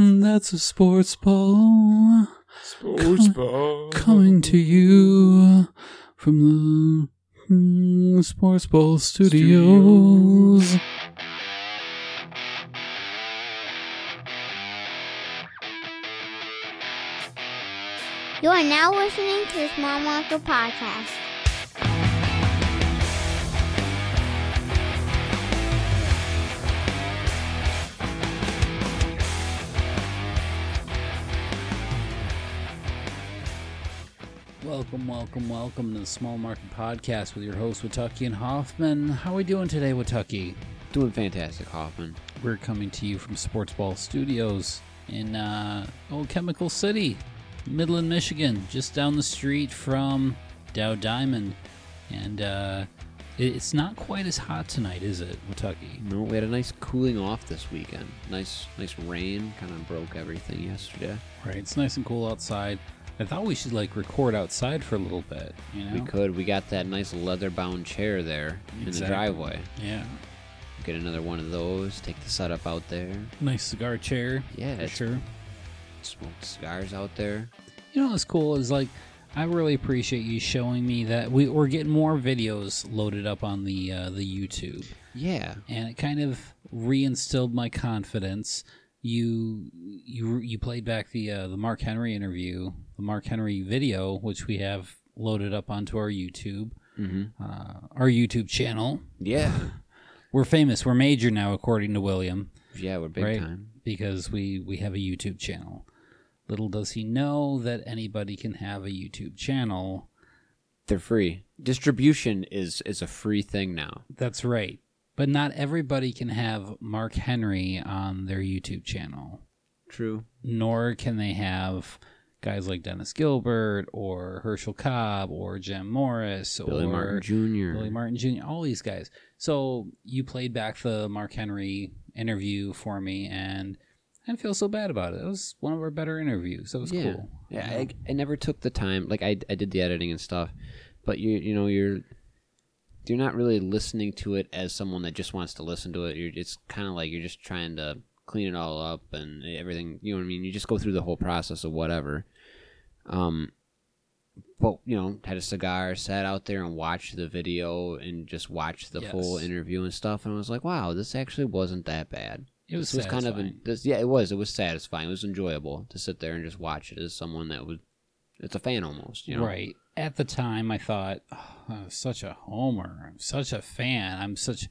That's a sports ball Sports ball. coming to you from the mm, Sports Ball Studios. You are now listening to the Small Market Podcast. Welcome, welcome, welcome to the Small Market Podcast with your host Watucky and Hoffman. How are we doing today, Watucky? Doing fantastic, Hoffman. We're coming to you from Sports Ball Studios in uh, Old Chemical City, Midland, Michigan, just down the street from Dow Diamond. And uh, it's not quite as hot tonight, is it, Watucky? No, we had a nice cooling off this weekend. Nice, nice rain kind of broke everything yesterday. Right, it's nice and cool outside. I thought we should like record outside for a little bit. You know, We could. We got that nice leather-bound chair there in the driveway. Yeah, Get another one of those. Take the setup out there. nice cigar chair. Yeah, sure. Smoke cigars out there. You know what's cool is like I really appreciate you showing me that we, we're getting more videos loaded up on the uh, the YouTube, Yeah. and it kind of reinstilled my confidence. You you you played back the uh, the Mark Henry interview, the Mark Henry video, which we have loaded up onto our YouTube, hmm uh, our YouTube channel. Yeah. We're famous. We're major now, according to William. Yeah, we're big Right. time. because we we have a YouTube channel. Little does he know that anybody can have a YouTube channel. They're free. Distribution is is a free thing now. That's right. But not everybody can have Mark Henry on their YouTube channel. True. Nor can they have guys like Dennis Gilbert or Herschel Cobb or Jim Morris Billy or Martin Jr. Billy Martin Jr. All these guys. So you played back the Mark Henry interview for me, and I didn't feel so bad about it. It was one of our better interviews. It was yeah. cool. Yeah, I, I never took the time. Like I, I did the editing and stuff, but you you know you're you're not really listening to it as someone that just wants to listen to it. You're it's kind of like you're just trying to clean it all up and everything. You know what I mean? You just go through the whole process of whatever. Um, but you know, had a cigar, sat out there and watched the video and just watched the full interview and stuff, and I was like, wow, this actually wasn't that bad. It was, was kind of an, this, yeah, it was. It was satisfying. It was enjoyable to sit there and just watch it as someone that was. It's a fan almost, you know. Right. At the time, I thought, oh, I'm such a homer. I'm such a fan. I'm such,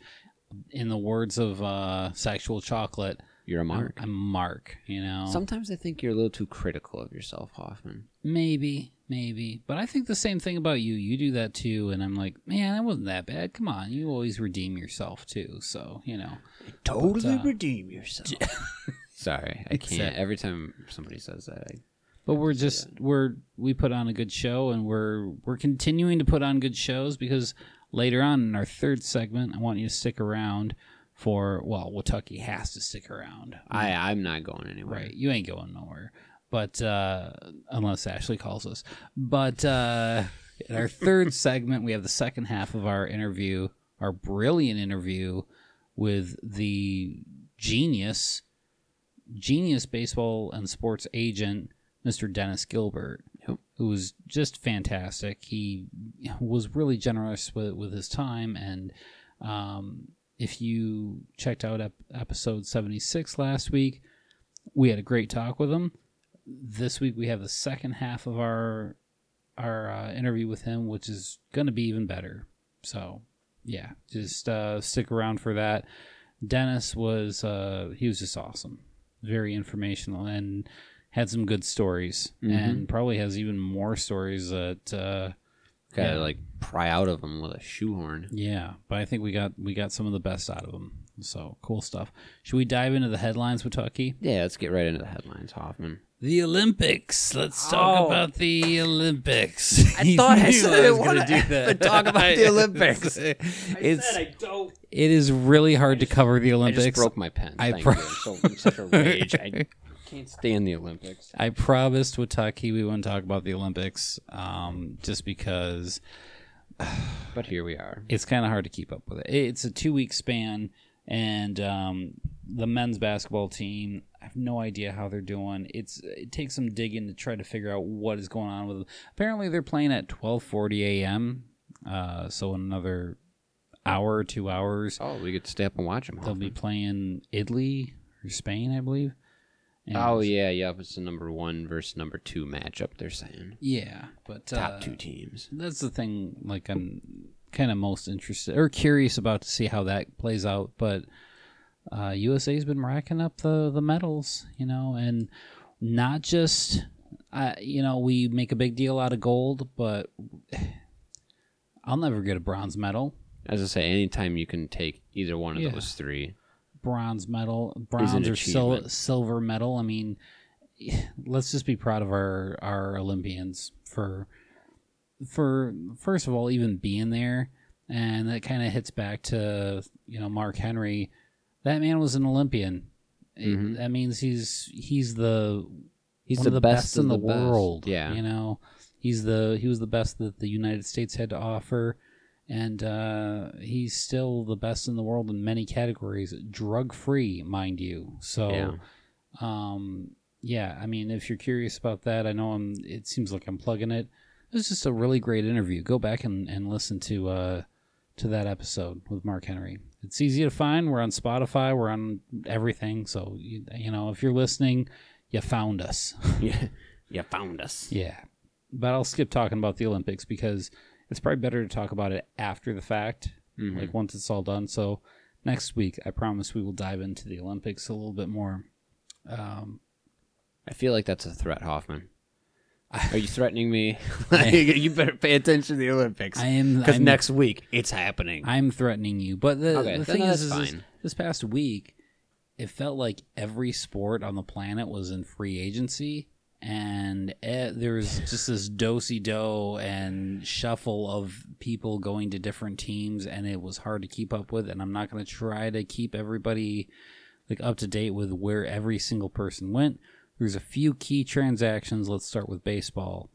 in the words of uh, Sexual Chocolate, You're a I'm- mark. I'm, Mark, you know? Sometimes I think you're a little too critical of yourself, Hoffman. maybe, maybe. But I think the same thing about you. You do that too. And I'm like, man, that wasn't that bad. Come on. You always redeem yourself too. So, you know. Totally uh, redeem yourself. Sorry, I can't. Every time somebody says that, I, But we're just we're we put on a good show and we're we're continuing to put on good shows because later on in our third segment I want you to stick around for well Watucky has to stick around. I I'm not going anywhere. right. You ain't going nowhere. But uh unless Ashley calls us. But uh in our third segment we have the second half of our interview, our brilliant interview with the genius genius baseball and sports agent Mr. Dennis Gilbert, Yep. who was just fantastic. He was really generous with with his time, and um, if you checked out ep- episode seventy six last week, we had a great talk with him. This week we have the second half of our our uh, interview with him, which is going to be even better. So, yeah, just uh, stick around for that. Dennis was uh, he was just awesome, very informational, and had some good stories, Mhm. and probably has even more stories that. Gotta Yeah. like pry out of them with a shoehorn. yeah, but I think we got we got some of the best out of them. So cool stuff. Should we dive into the headlines, Watucky? Yeah, let's get right into the headlines, Hoffman. The Olympics. Let's talk Oh. about the Olympics. I thought I knew said was I didn't gonna wanna talk about the Olympics. it's don't. It is really hard to cover the I Olympics. just broke my pen. I Thank pro- you. I'm so I'm such a rage. I can't stand the Olympics. I promised Watucky we wouldn't talk about the Olympics, um, just because But here we are. it's kind of hard to keep up with it. It's a two week span, and um, the men's basketball team. I have no idea how they're doing. It's it takes some digging to try to figure out what is going on with them. Apparently, they're playing at twelve forty a.m. Uh, so in another hour or two hours, Oh, we get to stay up and watch them. they'll be playing Italy or Spain, I believe. And- Oh yeah, yep. It's the number one versus number two matchup. They're saying yeah, but top uh, two teams. that's the thing like i'm kind of most interested or curious about to see how that plays out but uh, usa's been racking up the the medals you know and not just uh, you know we make a big deal out of gold but i'll never get a bronze medal As I say, anytime you can take either one of Yeah. those three, bronze medal bronze or sil- silver medal. I mean let's just be proud of our our olympians for for first of all even being there. And that kind of hits back to you know mark henry. That man was an olympian. It- Mhm. that means he's he's the he's the, the best, best, in the, best. world Yeah, you know? He's the he was the best that the united states had to offer and uh, he's still the best in the world in many categories drug free mind you. So Yeah. um yeah i mean if you're curious about that i know i'm it seems like i'm plugging it. It was just a really great interview. Go back and, and listen to uh to that episode with mark henry. It's easy to find. We're on spotify. We're on everything. So you, you know if you're listening you found us. Yeah, you found us. yeah. But i'll skip talking about the olympics because it's probably better to talk about it after the fact Mhm. like once it's all done so next week i promise we will dive into the olympics a little bit more um I feel like that's a threat, Hoffman. Are you threatening me? you better pay attention to the Olympics I am because next week it's happening. I'm threatening you. But the, Okay, the thing is, is this, this past week, it felt like every sport on the planet was in free agency, and eh, there was just this dosey do and shuffle of people going to different teams, and it was hard to keep up with. And I'm not going to try to keep everybody like up to date with where every single person went. There's a few key transactions. Let's start with baseball.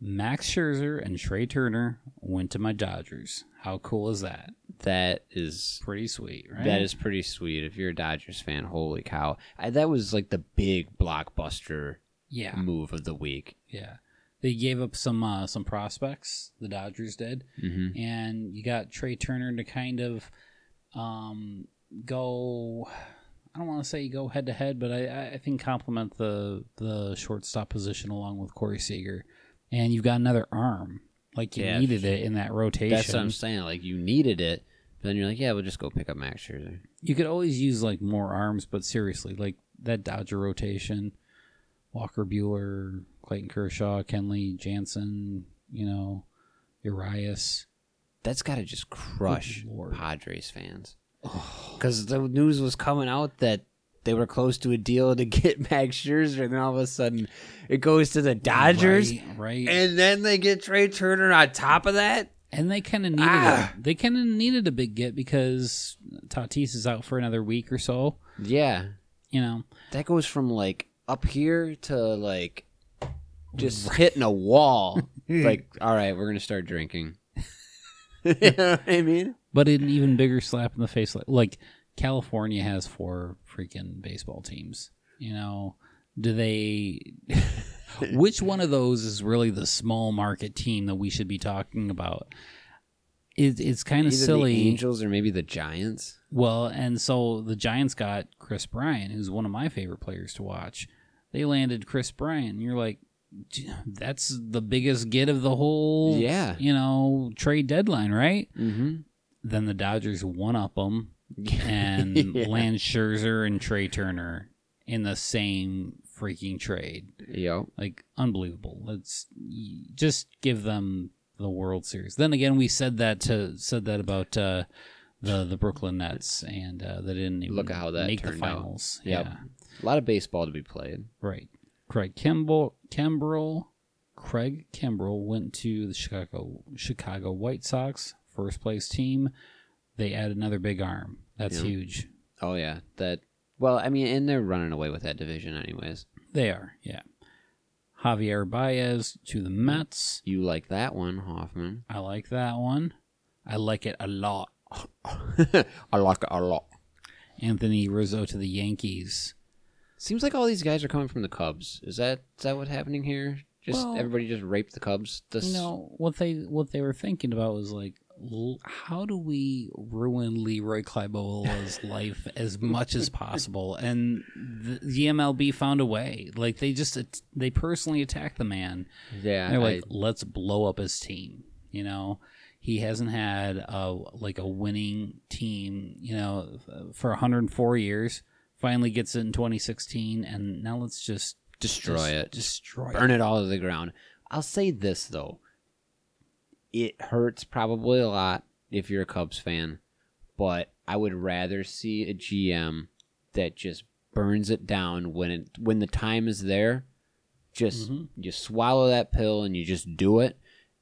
Max Scherzer and Trea Turner went to my Dodgers. How cool is that? that is Pretty sweet, right? that is pretty sweet. If you're a Dodgers fan, holy cow! I, that was like the big blockbuster yeah, move of the week. yeah. They gave up some uh, some prospects. The Dodgers did, Mm-hmm. and you got Trea Turner to kind of um, go. I don't want to say go head to head, but I, I think complement the the shortstop position along with Corey Seager, and you've got another arm like you Yeah, needed it in that rotation. That's what I'm saying. Like you needed it, but then you're like, yeah, we'll just go pick up Max Scherzer. You could always use like more arms, but seriously, like that Dodger rotation, Walker Buehler, Clayton Kershaw, Kenley Jansen, you know, Urias. That's got to just crush Padres fans. Because the news was coming out that they were close to a deal to get Max Scherzer, and then all of a sudden it goes to the Dodgers, right? right. and then they get Trea Turner on top of that. And they kind of needed Ah. a, they kind of needed a big get because Tatis is out for another week or so. Yeah, You know, that goes from like up here to like just hitting a wall. like, all right, we're gonna start drinking. you know what I mean? but an even bigger slap in the face. Like, like California has four freaking baseball teams. You know, do they? which one of those is really the small market team that we should be talking about? It, it's kind of silly. the Angels or maybe the Giants. Well, and so the Giants got Kris Bryant, who's one of my favorite players to watch. They landed Kris Bryant. You're like, that's the biggest get of the whole, Yeah. you know, trade deadline, right? Mm-hmm. Then the Dodgers one up them and Yeah. land Scherzer and Trea Turner in the same freaking trade. Yep. Like unbelievable. Let's just give them the World Series. Then again, we said that to said that about uh, the the Brooklyn Nets, and uh, they didn't even Look at how that make the turned out. finals. Yep. Yeah, A lot of baseball to be played. right. Craig Kimbrel, Kimbrel, Craig Kimbrel went to the Chicago Chicago White Sox, first place team. They add another big arm. That's Yeah. huge. Oh yeah, that. Well, I mean, and they're running away with that division, anyways. They are, yeah. Javier Baez to the Mets. You like that one, Hoffman? I like that one. I like it a lot. I like it a lot. Anthony Rizzo to the Yankees. Seems like all these guys are coming from the Cubs. Is that is that what's happening here? Just Well- everybody just raped the Cubs. This know what they what they were thinking about was like, how do we ruin Leroy Klybola's life as much as possible? And the, the MLB found a way. Like they just they personally attacked the man. yeah, They're I- like, let's blow up his team. You know, he hasn't had a like a winning team. You know, for 104 years. Finally gets it in 2016, and now let's just destroy just it, destroy burn it all to the ground. I'll say this though, it hurts probably a lot if you're a Cubs fan, but I would rather see a GM that just burns it down when it when the time is there. Just Mhm. you swallow that pill and you just do it,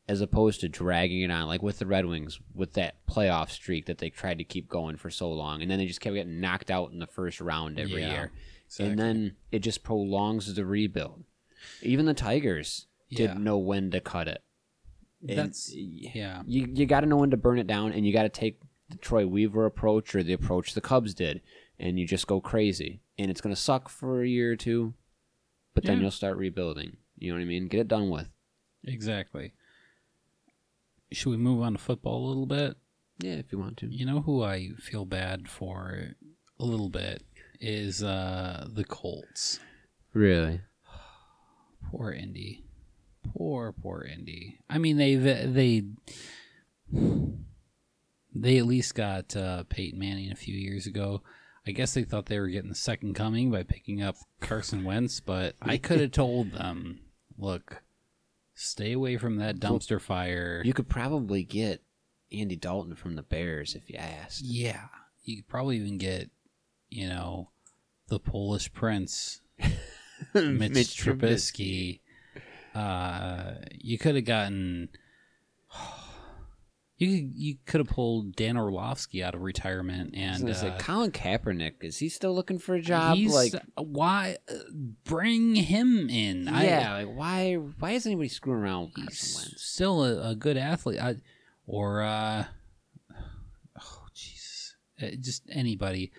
as opposed to dragging it on like with the Red Wings with that playoff streak that they tried to keep going for so long, and then they just kept getting knocked out in the first round every Yeah, year, Exactly. and then it just prolongs the rebuild. Even the Tigers Yeah. didn't know when to cut it. That's y- yeah. you you got to know when to burn it down, and you got to take the Troy Weaver approach or the approach the Cubs did, and you just go crazy, and it's gonna suck for a year or two, but then Yeah. you'll start rebuilding. You know what I mean? Get it done with. Exactly. Should we move on to football a little bit? Yeah, if you want to. You know who I feel bad for a little bit is uh the Colts. Really? Poor Indy. Poor poor Indy. I mean they they they at least got uh, Peyton Manning a few years ago. I guess they thought they were getting the second coming by picking up Carson Wentz, but I could have told them, look, stay away from that dumpster fire. You could probably get Andy Dalton from the Bears if you asked. Yeah, you could probably even get, you know, the Polish Prince, Mitch, Trubisky. Uh, you could have gotten. You could, you could have pulled Dan Orlovsky out of retirement and gonna say, uh, Colin Kaepernick is he still looking for a job? like, why uh, bring him in? yeah, like why? Why is anybody screwing around with he's Carson Wentz? still a, a good athlete. I, or uh, oh Jesus, Uh, just anybody.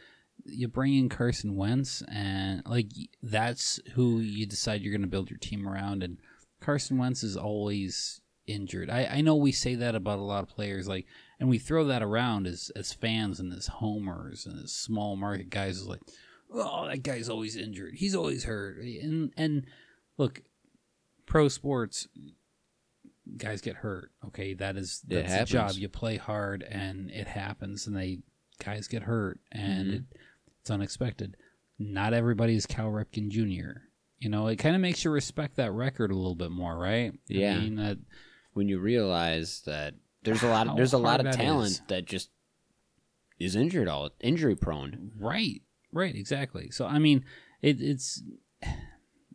You bring in Carson Wentz, and like that's who you decide you're going to build your team around. And Carson Wentz is always injured. I, I know we say that about a lot of players, like, and we throw that around as as fans and as homers and as small market guys. Is like, oh, that guy's always injured. He's always hurt. And and look, pro sports guys get hurt. Okay, that is that's a job. You play hard, and it happens, and they guys get hurt, and Mhm. it, it's unexpected. Not everybody is Cal Ripken Jr. You know, it kind of makes you respect that record a little bit more, right? Yeah. I mean, that When you realize that there's a lot of there's a lot of that talent is. that just is injured all injury prone. Right, right, exactly. So I mean, it, it's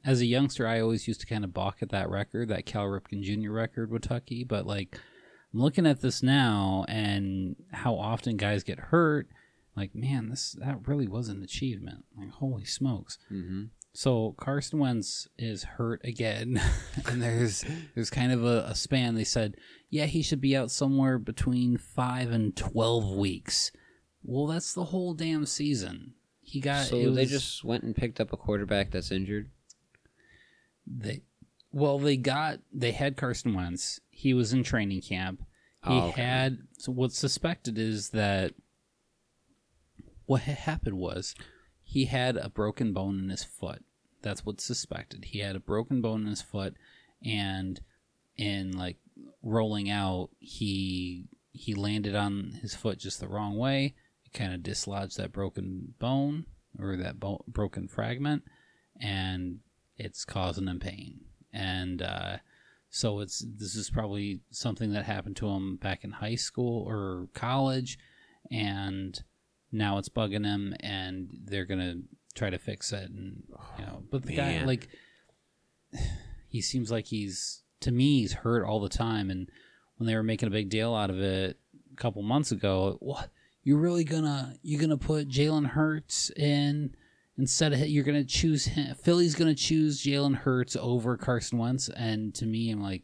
as a youngster, I always used to kind of balk at that record, that Cal Ripken Jr. record with Tucky. But like, I'm looking at this now and how often guys get hurt. Like, man, this that really was an achievement. Like, holy smokes! Mm-hmm. So Carson Wentz is hurt again, and there's there's kind of a, a span. They said, yeah, he should be out somewhere between five and twelve weeks. Well, that's the whole damn season. He got. So it they just went and picked up a quarterback that's injured. they. Well, they got they had Carson Wentz. He was in training camp. Oh, he Oh, okay. had. So what's suspected is that what had happened was he had a broken bone in his foot. That's what's suspected. He had a broken bone in his foot, and in like rolling out, he he landed on his foot just the wrong way. It kind of dislodged that broken bone or that bo- broken fragment, and it's causing him pain. And uh, so it's this is probably something that happened to him back in high school or college, and now it's bugging him, and they're gonna try to fix it. And you know, but the guy like he seems like he's to me he's hurt all the time. And when they were making a big deal out of it a couple months ago, what you're really gonna you're gonna put Jalen Hurts in instead of you're gonna choose him. Philly's gonna choose Jalen Hurts over Carson Wentz, and to me, I'm like,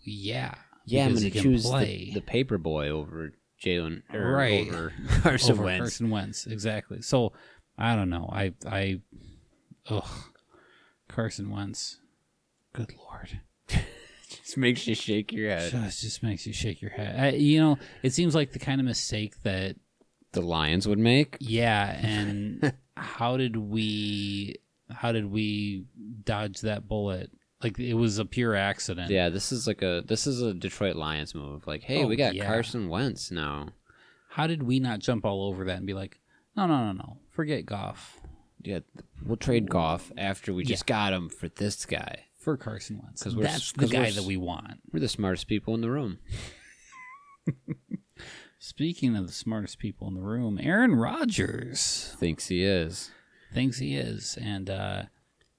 yeah, Yeah, I'm gonna choose play. the, the paper boy over Jalen or Right. over Carson over Wentz. Carson Wentz, exactly. So I don't know. I I ugh, Carson Wentz. Good lord, Just makes you shake your head. just just makes you shake your head. I, you know, it seems like the kind of mistake that The Lions would make. yeah. And how did we how did we dodge that bullet? Like it was a pure accident. Yeah, this is like a this is a Detroit Lions move. Like, hey, Oh, we got yeah. Carson Wentz now. How did we not jump all over that and be like, no, no, no, no, forget Goff Yeah, we'll trade Goff after we just got him for this guy. for Carson Wentz? 'Cause we're s- That's the 'cause we're guy s- that we want. We're the smartest people in the room. Speaking of the smartest people in the room, Aaron Rodgers Thinks he is. thinks he is, and uh,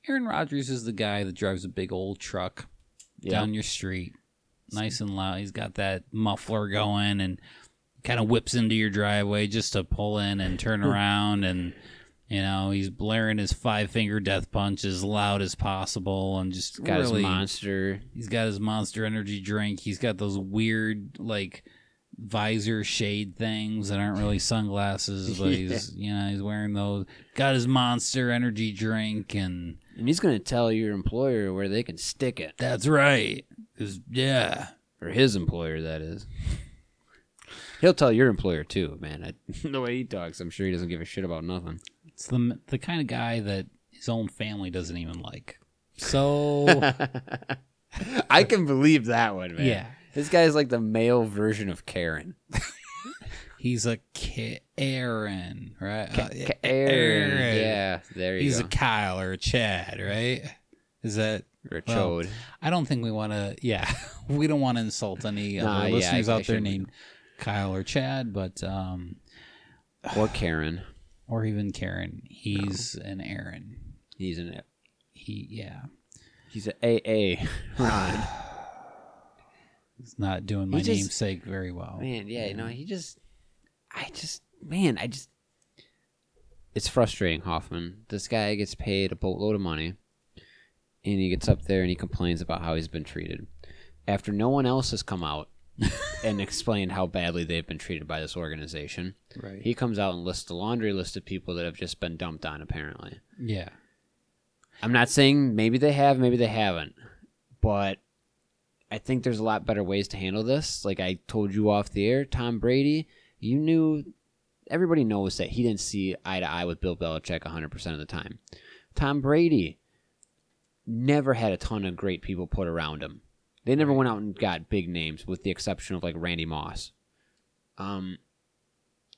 Aaron Rodgers is the guy that drives a big old truck Yeah. down your street, nice and loud. He's got that muffler going and kind of whips into your driveway just to pull in and turn hmm. around and. You know, he's blaring his five finger death punch as loud as possible and just Got really his monster. He's got his Monster Energy drink. He's got those weird like visor shade things that aren't really sunglasses, but he's you know he's wearing those. Got his Monster Energy drink, and And he's going to tell your employer where they can stick it. that's right. yeah, Or his employer, that is. He'll tell your employer too, man. I, the way he talks, I'm sure he doesn't give a shit about nothing. it's the the kind of guy that his own family doesn't even like. So I can believe that one, man. Yeah. This guy's like the male version of Karen. he's a Karen, right? Uh, Aaron. Yeah, there you He's go. a Kyle or a Chad, right? Is that a well. I don't think we want to. Yeah, we don't want to insult any Nah, other yeah, listeners I- I out there named Kyle or Chad, but um, or Karen. or even Karen. He's an Aaron. He's an He yeah, he's an AA. Ron. He's not doing my just- namesake very well. Man, yeah, you know, he just I just man, I just it's frustrating, Hoffman. This guy gets paid a boatload of money and he gets up there and he complains about how he's been treated. After no one else has come out and explained how badly they've been treated by this organization. Right. He comes out and lists a laundry list of people that have just been dumped on apparently. yeah. I'm not saying maybe they have, maybe they haven't, but I think there's a lot better ways to handle this. Like I told you off the air, Tom Brady, you knew, everybody knows that he didn't see eye to eye with Bill Belichick 100% of the time. Tom Brady never had a ton of great people put around him. They never went out and got big names, with the exception of like Randy Moss. Um,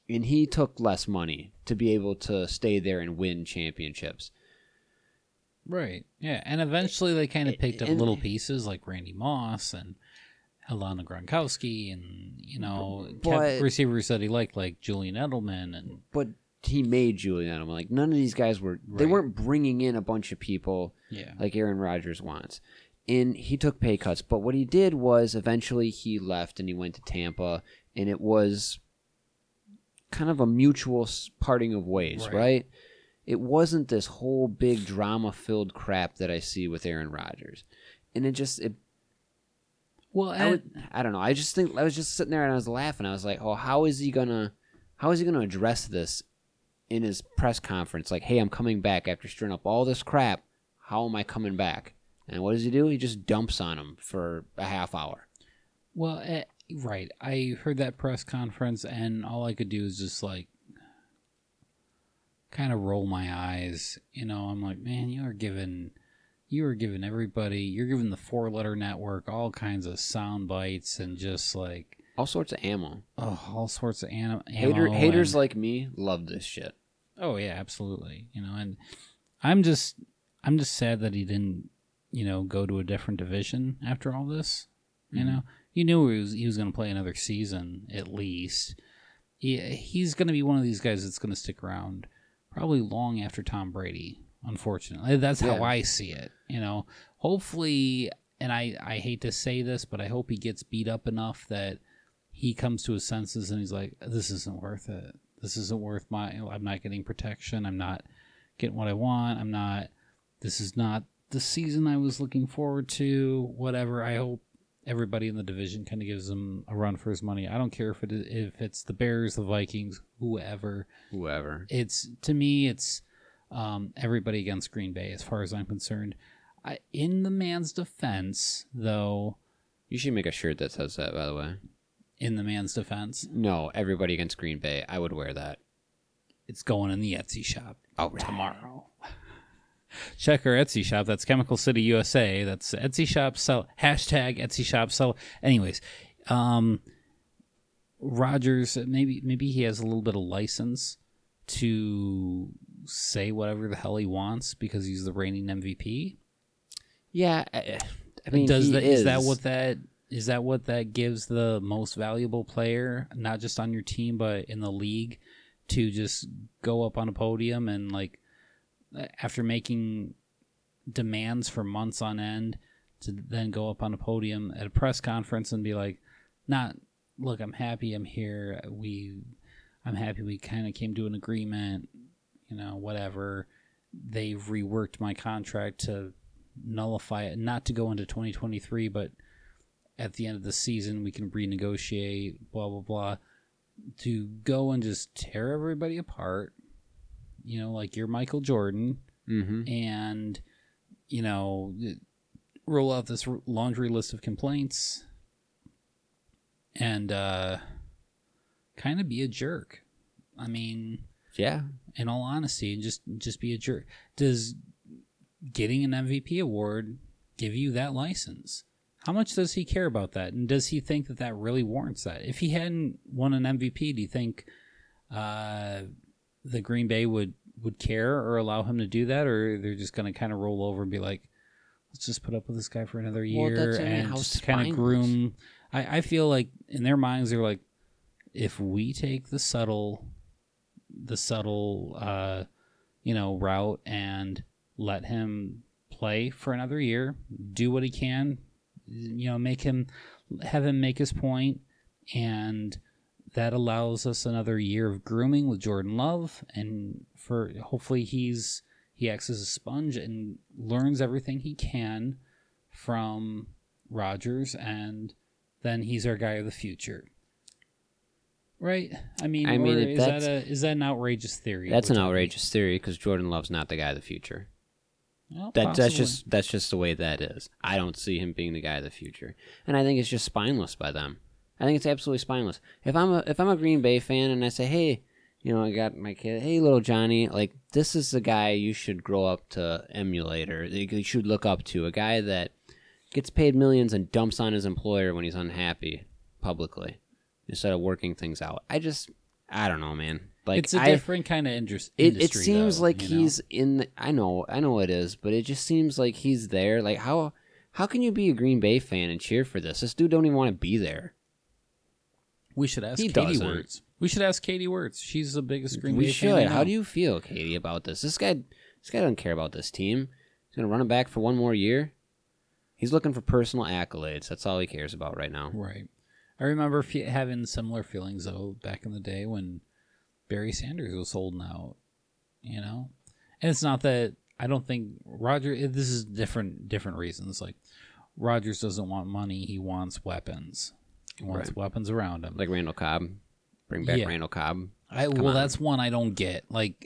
and he took less money to be able to stay there and win championships. Right. Yeah, and eventually they kind of picked up And- little pieces like Randy Moss and Helena Gronkowski, and you know, But- receivers that he liked like Julian Edelman and but he made Julian Edelman. Like none of these guys were. They weren't bringing in a bunch of people yeah. like Aaron Rodgers wants. And he took pay cuts. But what he did was eventually he left and he went to Tampa, and it was kind of a mutual parting of ways, Right. right? It wasn't this whole big drama filled crap that I see with Aaron Rodgers, and it just it Well, I, would, I don't know. I just think I was just sitting there and I was laughing. I was like, "Oh, how is he gonna, how is he gonna address this in his press conference? Like, hey, I'm coming back after stirring up all this crap. How am I coming back?" And what does he do? He just dumps on him for a half hour. Well, eh, right. I heard that press conference, and all I could do is just like kind of roll my eyes. You know, I'm like, man, you are giving, you are giving everybody, you're giving the four letter network all kinds of sound bites and just like, All sorts of ammo. oh, all sorts of anim- Hater, ammo haters and- like me love this shit. Oh yeah, absolutely. You know, and I'm just I'm just sad that he didn't, you know, go to a different division after all this. You mm-hmm. know, you knew he was he was going to play another season at least. He, he's going to be one of these guys that's going to stick around probably long after Tom Brady. Unfortunately, that's how Yeah. I see it. You know, hopefully, and I I hate to say this, but I hope he gets beat up enough that he comes to his senses and he's like, this isn't worth it. This isn't worth my. I'm not getting protection. I'm not getting what I want. I'm not. This is not the season I was looking forward to. Whatever. I hope everybody in the division kind of gives him a run for his money. I don't care if it if it's the Bears, the Vikings, whoever. Whoever. It's to me, it's um, everybody against Green Bay as far as I'm concerned. I, in the man's defense, though, You should make a shirt that says that, by the way. in the man's defense, No, everybody against Green Bay. I would wear that. it's going in the Etsy shop All right. tomorrow. Check our Etsy shop. That's Chemical City USA. That's Etsy shop sell hashtag Etsy shop sell. Anyways, um, Rodgers maybe maybe he has a little bit of license to say whatever the hell he wants because he's the reigning MVP. Yeah, I, I mean, does that is. is that what that is that what that gives the most valuable player not just on your team but in the league to just go up on a podium and like after making demands for months on end to then go up on a podium at a press conference and be like not look I'm happy I'm here we I'm happy we kind of came to an agreement you know whatever they've reworked my contract to nullify it, not to go into 2023, but at the end of the season we can renegotiate, blah blah blah. To go and just tear everybody apart, you know, like you're Michael Jordan, Mhm. and you know, roll out this laundry list of complaints, and uh, kind of be a jerk. I mean, Yeah, in all honesty, and just just be a jerk. Does getting an MVP award give you that license? How much does he care about that, and does he think that that really warrants that? If he hadn't won an MVP, do you think uh, the Green Bay would would care or allow him to do that, or they're just going to kind of roll over and be like, "Let's just put up with this guy for another year mean, and just kind of groom." I, I feel like in their minds they're like, if we take the subtle, the subtle, uh, you know, route and let him play for another year, do what he can, you know, make him have him make his point, and that allows us another year of grooming with Jordan Love, and for hopefully he's he acts as a sponge and learns everything he can from Rodgers, and then he's our guy of the future. Right? I mean, I mean, is that a is that an outrageous theory? that's an outrageous theory because Jordan Love's not the guy of the future. Well, That, that's just that's just the way that is. I don't see him being the guy of the future, and I think it's just spineless by them. I think it's absolutely spineless. If I'm a if I'm a Green Bay fan and I say, hey, you know, I got my kid, hey, little Johnny, like this is the guy you should grow up to emulate or you should look up to, a guy that gets paid millions and dumps on his employer when he's unhappy publicly instead of working things out. I just, I don't know, man. Like it's a I, different kind of indus- it, industry. it seems though, like you know? he's in the, i know i know it is but it just seems like he's there like how how can you be a green bay fan and cheer for this this dude don't even want to be there We should ask He Katie doesn't. Words. We should ask Katie Words. She's the biggest Green we Bay should fan. I how do you feel katie about this this guy this guy doesn't care about this team he's gonna run him back for one more year he's looking for personal accolades that's all he cares about right now Right. I remember fe- having similar feelings though back in the day when Barry Sanders was holding out. You know, and it's not that I don't think Roger. This is different different reasons. Like Rodgers doesn't want money; he wants weapons. Wants Right. weapons around him. like randall cobb bring back Yeah. randall cobb I come well, on. that's one I don't get. Like,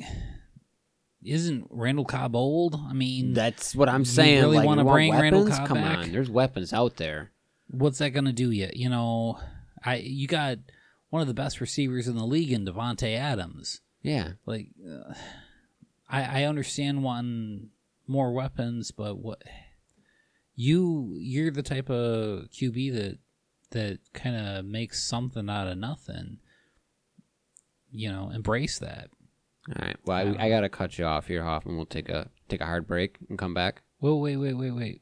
isn't Randall Cobb old? I mean, that's what i'm saying really like, want bring Randall weapons? Cobb come back? on there's weapons out there what's that going to do you? You know, I you got one of the best receivers in the league in Davante Adams. yeah Like, uh, I I understand wanting more weapons, but what you you're the type of QB that that kind of makes something out of nothing. You know, embrace that. All right. Well. I, I gotta cut you off here, Hoffman. We'll take a take a hard break and come back. Well, wait, wait, wait, wait.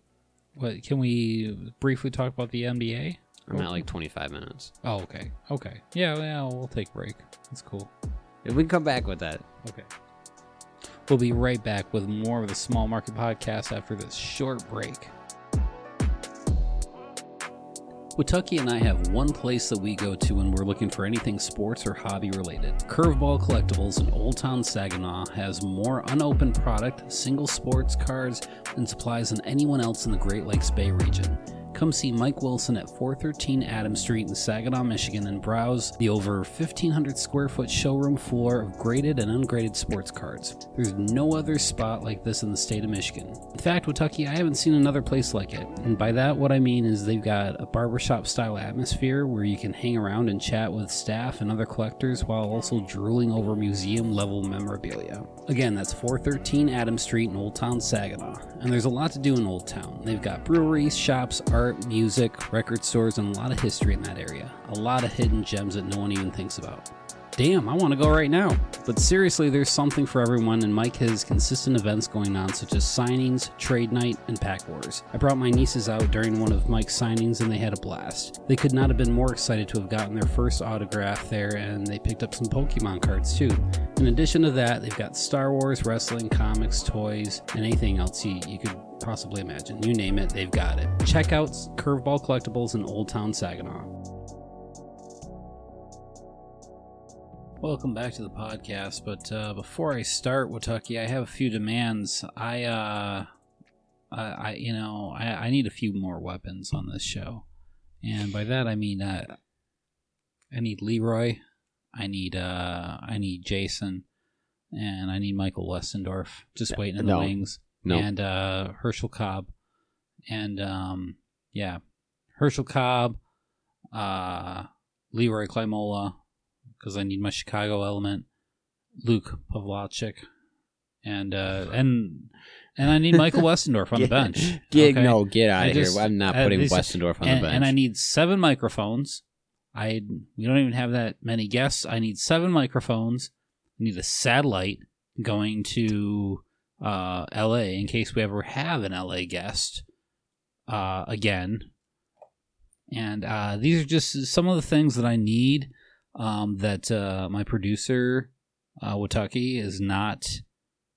What can we briefly talk about the NBA? I'm at like 25 minutes. Oh, okay, okay. Yeah, yeah, we'll take a break. That's cool. If we can come back with that. Okay. We'll be right back with more of the Small Market Podcast after this short break. Watucky and I have one place that we go to when we're looking for anything sports or hobby related. Curveball Collectibles in Old Town Saginaw has more unopened product, single sports cards, and supplies than anyone else in the Great Lakes Bay region. Come see Mike Wilson at 413 Adams Street in Saginaw, Michigan, and browse the over 1,500 square foot showroom floor of graded and ungraded sports cards. There's no other spot like this in the state of Michigan. In fact, Kentucky, I haven't seen another place like it. And by that, what I mean is they've got a barbershop style atmosphere where you can hang around and chat with staff and other collectors while also drooling over museum level memorabilia. Again, that's 413 Adams Street in Old Town Saginaw. And there's a lot to do in Old Town. They've got breweries, shops, art, music, record stores, and a lot of history in that area. A lot of hidden gems that no one even thinks about. Damn, I want to go right now. But seriously, there's something for everyone, and Mike has consistent events going on, such as signings, trade night, and pack wars. I brought my nieces out during one of Mike's signings, and they had a blast. They could not have been more excited to have gotten their first autograph there, and they picked up some Pokemon cards too. In addition to that, they've got Star Wars, wrestling, comics, toys, and anything else you, you could possibly imagine. You name it, they've got it. Check out Curveball Collectibles in Old Town Saginaw. Welcome back to the podcast. But uh, before I start, Watucky, I have a few demands. I, uh, I, I you know, I, I need a few more weapons on this show, and by that I mean, uh, I need Leroy, I need, uh, I need Jason, and I need Michael Westendorf. Just waiting in the No. wings, No. and uh, Herschel Cobb, and um, yeah, Herschel Cobb, uh, Leroy Klimola because I need my Chicago element, Luke Pavlachik, and uh, and and I need Michael Westendorf on the bench. Get okay? no, get out I of just- here. I'm not putting these- Westendorf on and, the bench. and I need seven microphones. I we don't even have that many guests. I need seven microphones. I need a satellite going to uh, L.A. in case we ever have an L.A. guest uh, again. And uh, these are just some of the things that I need um, that uh, my producer uh, Watucky is not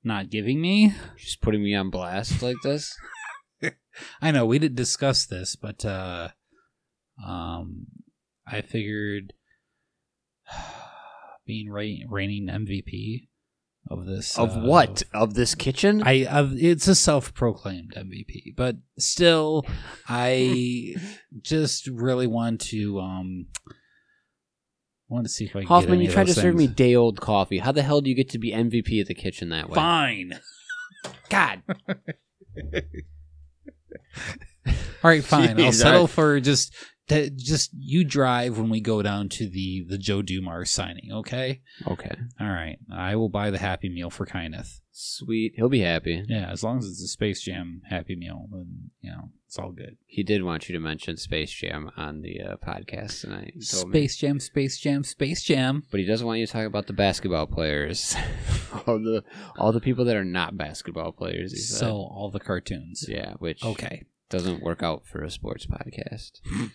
not giving me. She's putting me on blast like this. I know we didn't discuss this, but uh, um, I figured being ra- reigning MVP of this Of uh, what? Of this kitchen? I of, it's a self-proclaimed MVP, but still, I just really want to um want to see if I can get Hoffman, any you of tried to those serve me day old coffee. How the hell do you get to be MVP of the kitchen that way? Fine. God. All right, fine. I'll settle all right. for just that. Just you drive when we go down to the the Joe Dumars signing. Okay. Okay. All right. I will buy the Happy Meal for Kyneth. Sweet. He'll be happy. Yeah, as long as it's a Space Jam Happy Meal, then you know it's all good. He did want you to mention Space Jam on the uh, podcast tonight. Told me. Space Jam, Space Jam, Space Jam. But he doesn't want you to talk about the basketball players. all the all the people that are not basketball players. He said. So all the cartoons. yeah, which Okay. doesn't work out for a sports podcast.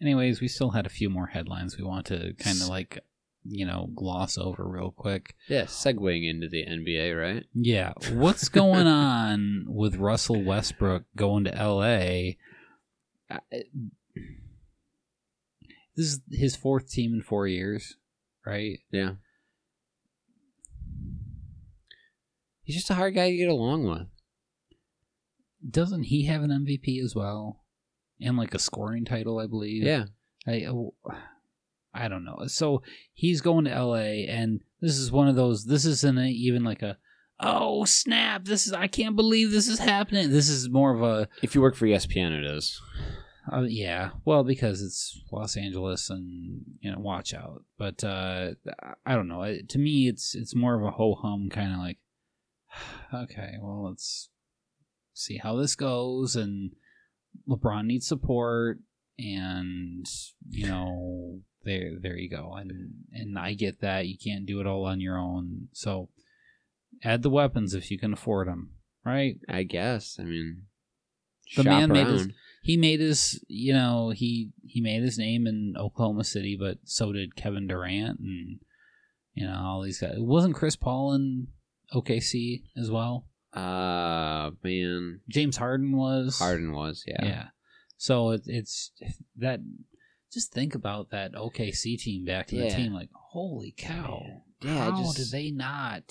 Anyways, we still had a few more headlines we want to kind of like, you know, gloss over real quick. Yeah, segueing into the NBA, right? Yeah, what's going on with Russell Westbrook going to L.A.? Uh, This is his fourth team in four years, right? Yeah. He's just a hard guy to get along with. Doesn't he have an MVP as well, and like a scoring title, I believe? Yeah. I, I don't know. So he's going to L.A. and this is one of those. This isn't a, even like a, oh snap! This is I can't believe this is happening. This is more of a, If you work for ESPN, it is. uh, yeah. Well, because it's Los Angeles and you know, watch out. But uh, I don't know. It, to me, it's it's more of a ho hum kind of like, okay, well, let's see how this goes. And LeBron needs support, and you know, there there you go. And and I get that you can't do it all on your own. So add the weapons if you can afford them, right? I guess. I mean, The man made around. his he made his you know he he made his name in Oklahoma City, but so did Kevin Durant and you know all these guys. Wasn't Chris Paul in OKC as well? Uh, man, James Harden was. Harden was. Yeah. yeah. So it, it's that. Just think about that OKC team back to the team. Like, holy cow! Yeah, How just- did they not?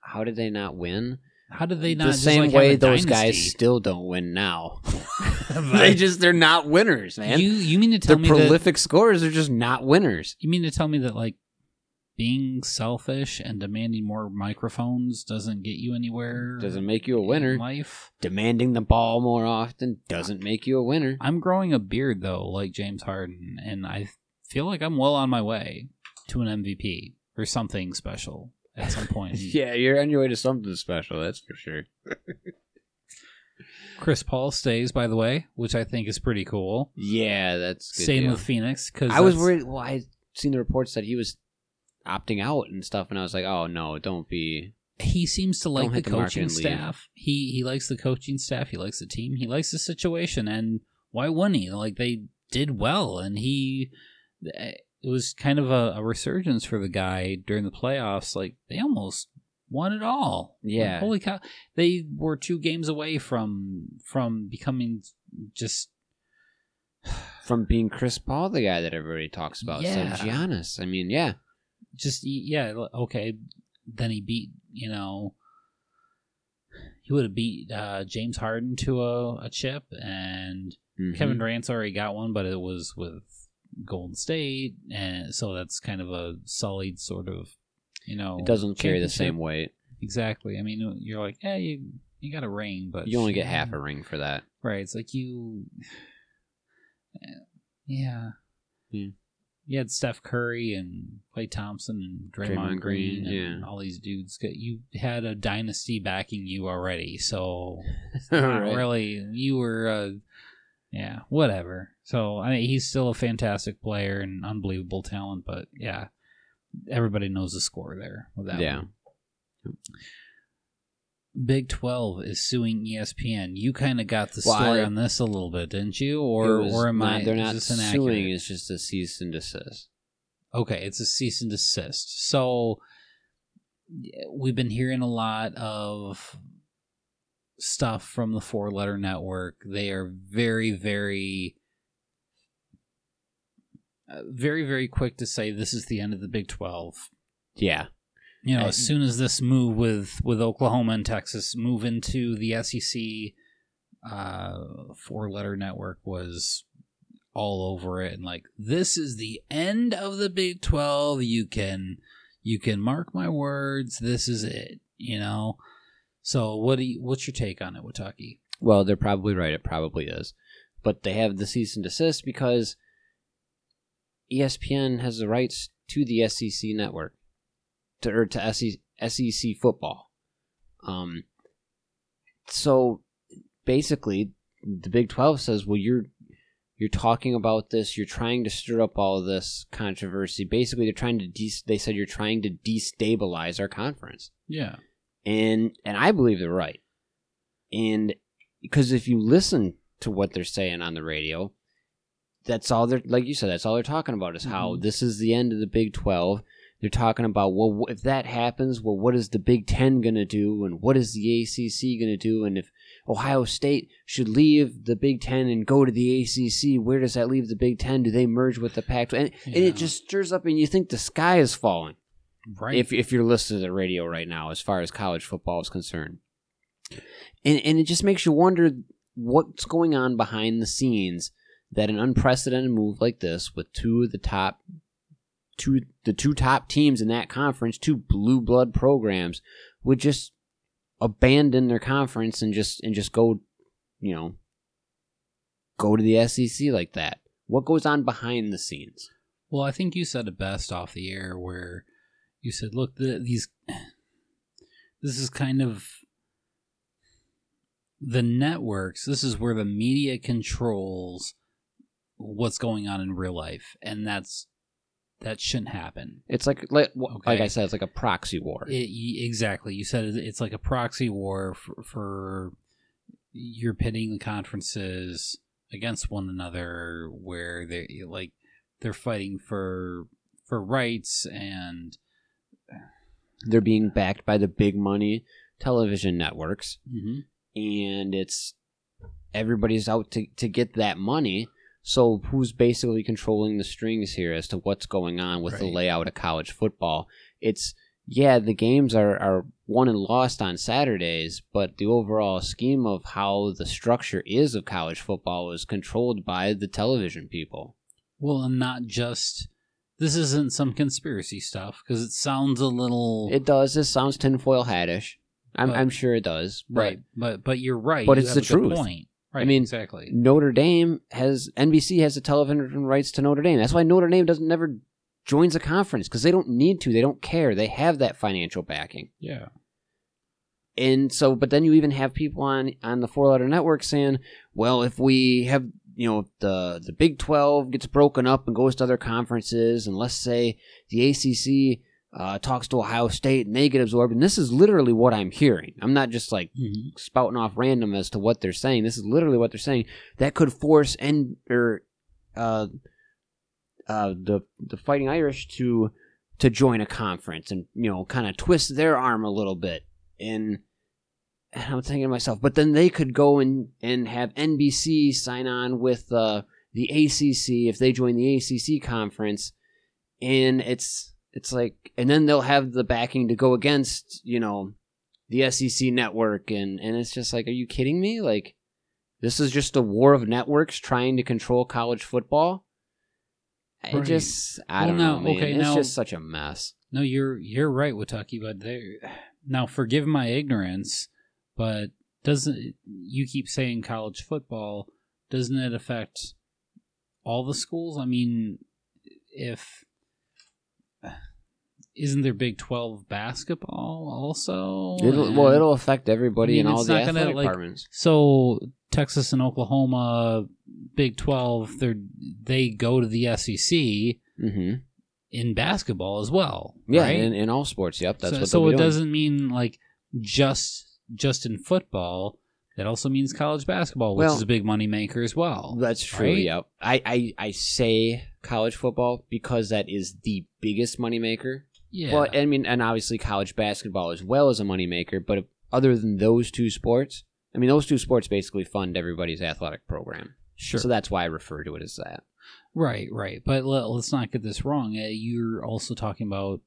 How did they not win? How did they not the same like, way those dynasty? guys still don't win now. they just they're not winners, man. You you mean to tell the me that prolific scorers are just not winners. you mean to tell me that like being selfish and demanding more microphones doesn't get you anywhere? Doesn't make you a in winner. life. Demanding the ball more often doesn't make you a winner. I'm growing a beard though, like James Harden, and I feel like I'm well on my way to an MVP or something special at some point. Yeah, you're on your way to something special. That's for sure. Chris Paul stays, by the way, which I think is pretty cool. Yeah, that's good Same deal. with Phoenix because I was worried. Well, I seen the reports that he was opting out and stuff, and I was like, oh no, don't be. he seems to like the hit the market coaching leave. staff. He he likes the coaching staff. He likes the team. He likes the situation. And why wouldn't he? Like they did well, and he eh, it was kind of a, a resurgence for the guy during the playoffs. Like they almost won it all. Like, Yeah. holy cow! They were two games away from from becoming just From being Chris Paul, the guy that everybody talks about, Yeah. so Giannis. I mean, yeah, just yeah okay then he beat you know he would have beat uh, james harden to a, a chip and Mhm. kevin durant's already got one but it was with golden state and so that's kind of a solid sort of you know It doesn't carry the same weight. exactly i mean you're like yeah you you got a ring but You only get half a ring for that. right it's like you yeah Yeah. You had Steph Curry and Klay Thompson and Draymond, Draymond Green, Green, and yeah. all these dudes. You had a dynasty backing you already, so not Right. really. You were, uh, yeah, whatever. So I mean, he's still a fantastic player and unbelievable talent, but yeah, everybody knows the score there with that. Yeah. one. Big Twelve is suing ESPN. You kind of got the Well, story I- on this a little bit, didn't you? Or was or am not- I? They're not suing. inaccurate? It's just a cease and desist. Okay, it's a cease and desist. So we've been hearing a lot of stuff from the four letter network. They are very, very, uh, very, very quick to say this is the end of the Big 12. Yeah. You know, as soon as this move with, with Oklahoma and Texas move into the SEC, uh, four letter network was all over it. And like this is the end of the Big 12 you can you can mark my words. This is it you know? So what do you, what's your take on it Watucky? Well, they're probably right. It probably is. But they have the cease and desist because ESPN has the rights to the SEC network, to, or to SEC, SEC football. Um, so basically, the Big Twelve says, "Well, you're you're talking about this. You're trying to stir up all of this controversy. Basically, they're trying to de- they said you're trying to destabilize our conference." yeah and and I believe they're right. And because if you listen to what they're saying on the radio, that's all they're like you said. That's all they're talking about is how Mhm. this is the end of the Big Twelve. They're talking about well, if that happens, well, what is the Big Ten gonna do, and what is the ACC gonna do, and if Ohio State should leave the Big Ten and go to the ACC, where does that leave the Big Ten? Do they merge with the Pac? And, and Yeah. it just stirs up, and you think the sky is falling right if if you're listening to the radio right now as far as college football is concerned. And and it just makes you wonder what's going on behind the scenes that an unprecedented move like this with two of the top two the two top teams in that conference, two blue blood programs would just abandon their conference and just and just go, you know, go to the SEC like that. What goes on behind the scenes? Well, I think you said it best off the air where you said, "Look, the, these this is kind of the networks. This is where the media controls what's going on in real life, and that's that shouldn't happen." It's like like like I said, it's like a proxy war. It, exactly. You said it's like a proxy war for, for you're pitting the conferences against one another, where they like they're fighting for for rights and they're being backed by the big money television networks Mhm. and it's everybody's out to, to get that money so who's basically controlling the strings here as to what's going on with the layout of college football it's yeah, the games are, are won and lost on Saturdays, but the overall scheme of how the structure is of college football is controlled by the television people. Well, and not just. This isn't some conspiracy stuff because it sounds a little It does. This sounds tinfoil hatish. I'm, But- I'm sure it does. But right, but but you're right. But you it's the truth. Point. Right. mean, exactly. Notre Dame has NBC has the television rights to Notre Dame. That's why Notre Dame doesn't never joins a conference because they don't need to. They don't care. They have that financial backing. Yeah. And so, but then you even have people on on the four letter network saying, "Well, if we have, you know, the the Big Twelve gets broken up and goes to other conferences, and let's say the ACC uh, talks to Ohio State and they get absorbed, and this is literally what I'm hearing. I'm not just like Mhm. spouting off random as to what they're saying. This is literally what they're saying. That could force and or uh, uh, the the Fighting Irish to to join a conference and you know kind of twist their arm a little bit. And, and I'm thinking to myself, but then they could go and and have NBC sign on with uh, the ACC if they join the ACC conference, and it's it's like, and then they'll have the backing to go against you know the SEC network, and and it's just like, are you kidding me? Like, this is just a war of networks trying to control college football. Right. just, I Well, don't now- know, man. okay, it's now- just such a mess. No, you're you're right, Watucky, but there now forgive my ignorance, but doesn't you keep saying college football, doesn't it affect all the schools? I mean, if isn't there Big 12 basketball also? It'll, well, it'll affect everybody I in all the not gonna, athletic like- departments. So Texas and Oklahoma Big 12, they they go to the SEC hmm in basketball as well. Yeah, right? in, in all sports. Yep, that's so, what so it doing. doesn't mean like just just in football. That also means college basketball, which Well- is a big money maker as well. That's true. right? Yep. I, I I say college football because that is the biggest moneymaker. Yeah, Well, I mean, and obviously college basketball as well as a moneymaker. But other than those two sports, I mean, those two sports basically fund everybody's athletic program. sure. So that's why I refer to it as that. right, right. But let, let's not get this wrong. Uh, you're also talking about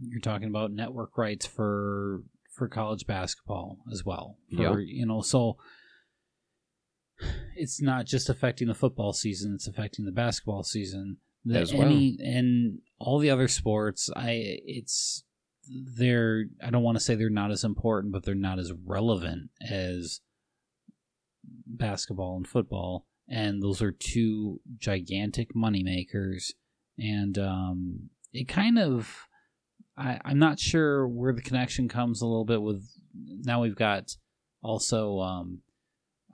you're talking about network rights for for college basketball as well. For, Yeah. You know, so it's not just affecting the football season; it's affecting the basketball season. The, As well. any and all the other sports, I it's they're I don't want to say they're not as important, but they're not as relevant as basketball and football, and those are two gigantic money makers. And um, it kind of, I, I'm not sure where the connection comes a little bit with. Now we've got also um,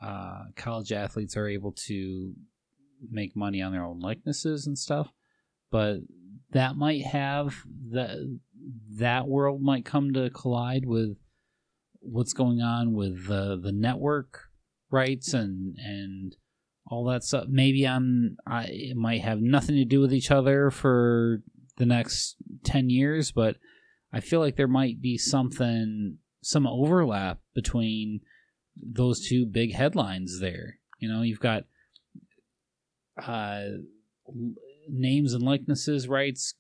uh, college athletes are able to make money on their own likenesses and stuff, but that might have that that world might come to collide with what's going on with the the network rights and and all that stuff. Maybe I'm I it might have nothing to do with each other for the next 10 years, but I feel like there might be something some overlap between those two big headlines there. You know, you've got uh names and likenesses rights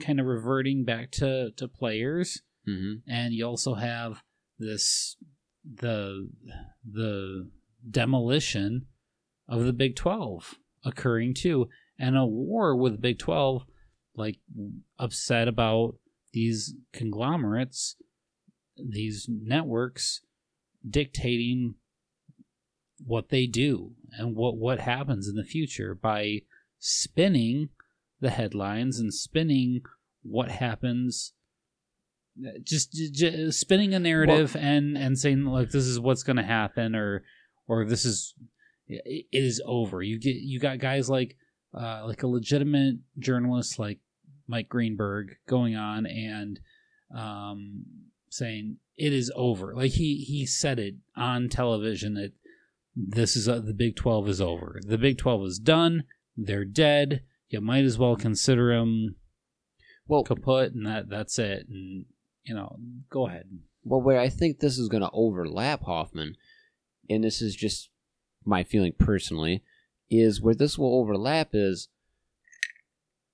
kind of reverting back to to players. Hmm and you also have this the the demolition of the Big 12 occurring too. And a war with the Big 12 like upset about these conglomerates these networks dictating what they do and what what happens in the future by spinning the headlines and spinning what happens just, j- j- spinning a narrative and and saying like this is what's going to happen or or this is it is over. You get you got guys like uh like a legitimate journalist like Mike Greenberg going on and um saying it is over. Like he he said it on television that this is uh, the Big 12 is over. The Big 12 is done. They're dead. You might as well consider them Well, kaput and that that's it. And you know go ahead. Well, where I think this is going to overlap Hoffman, and this is just my feeling personally, is where this will overlap is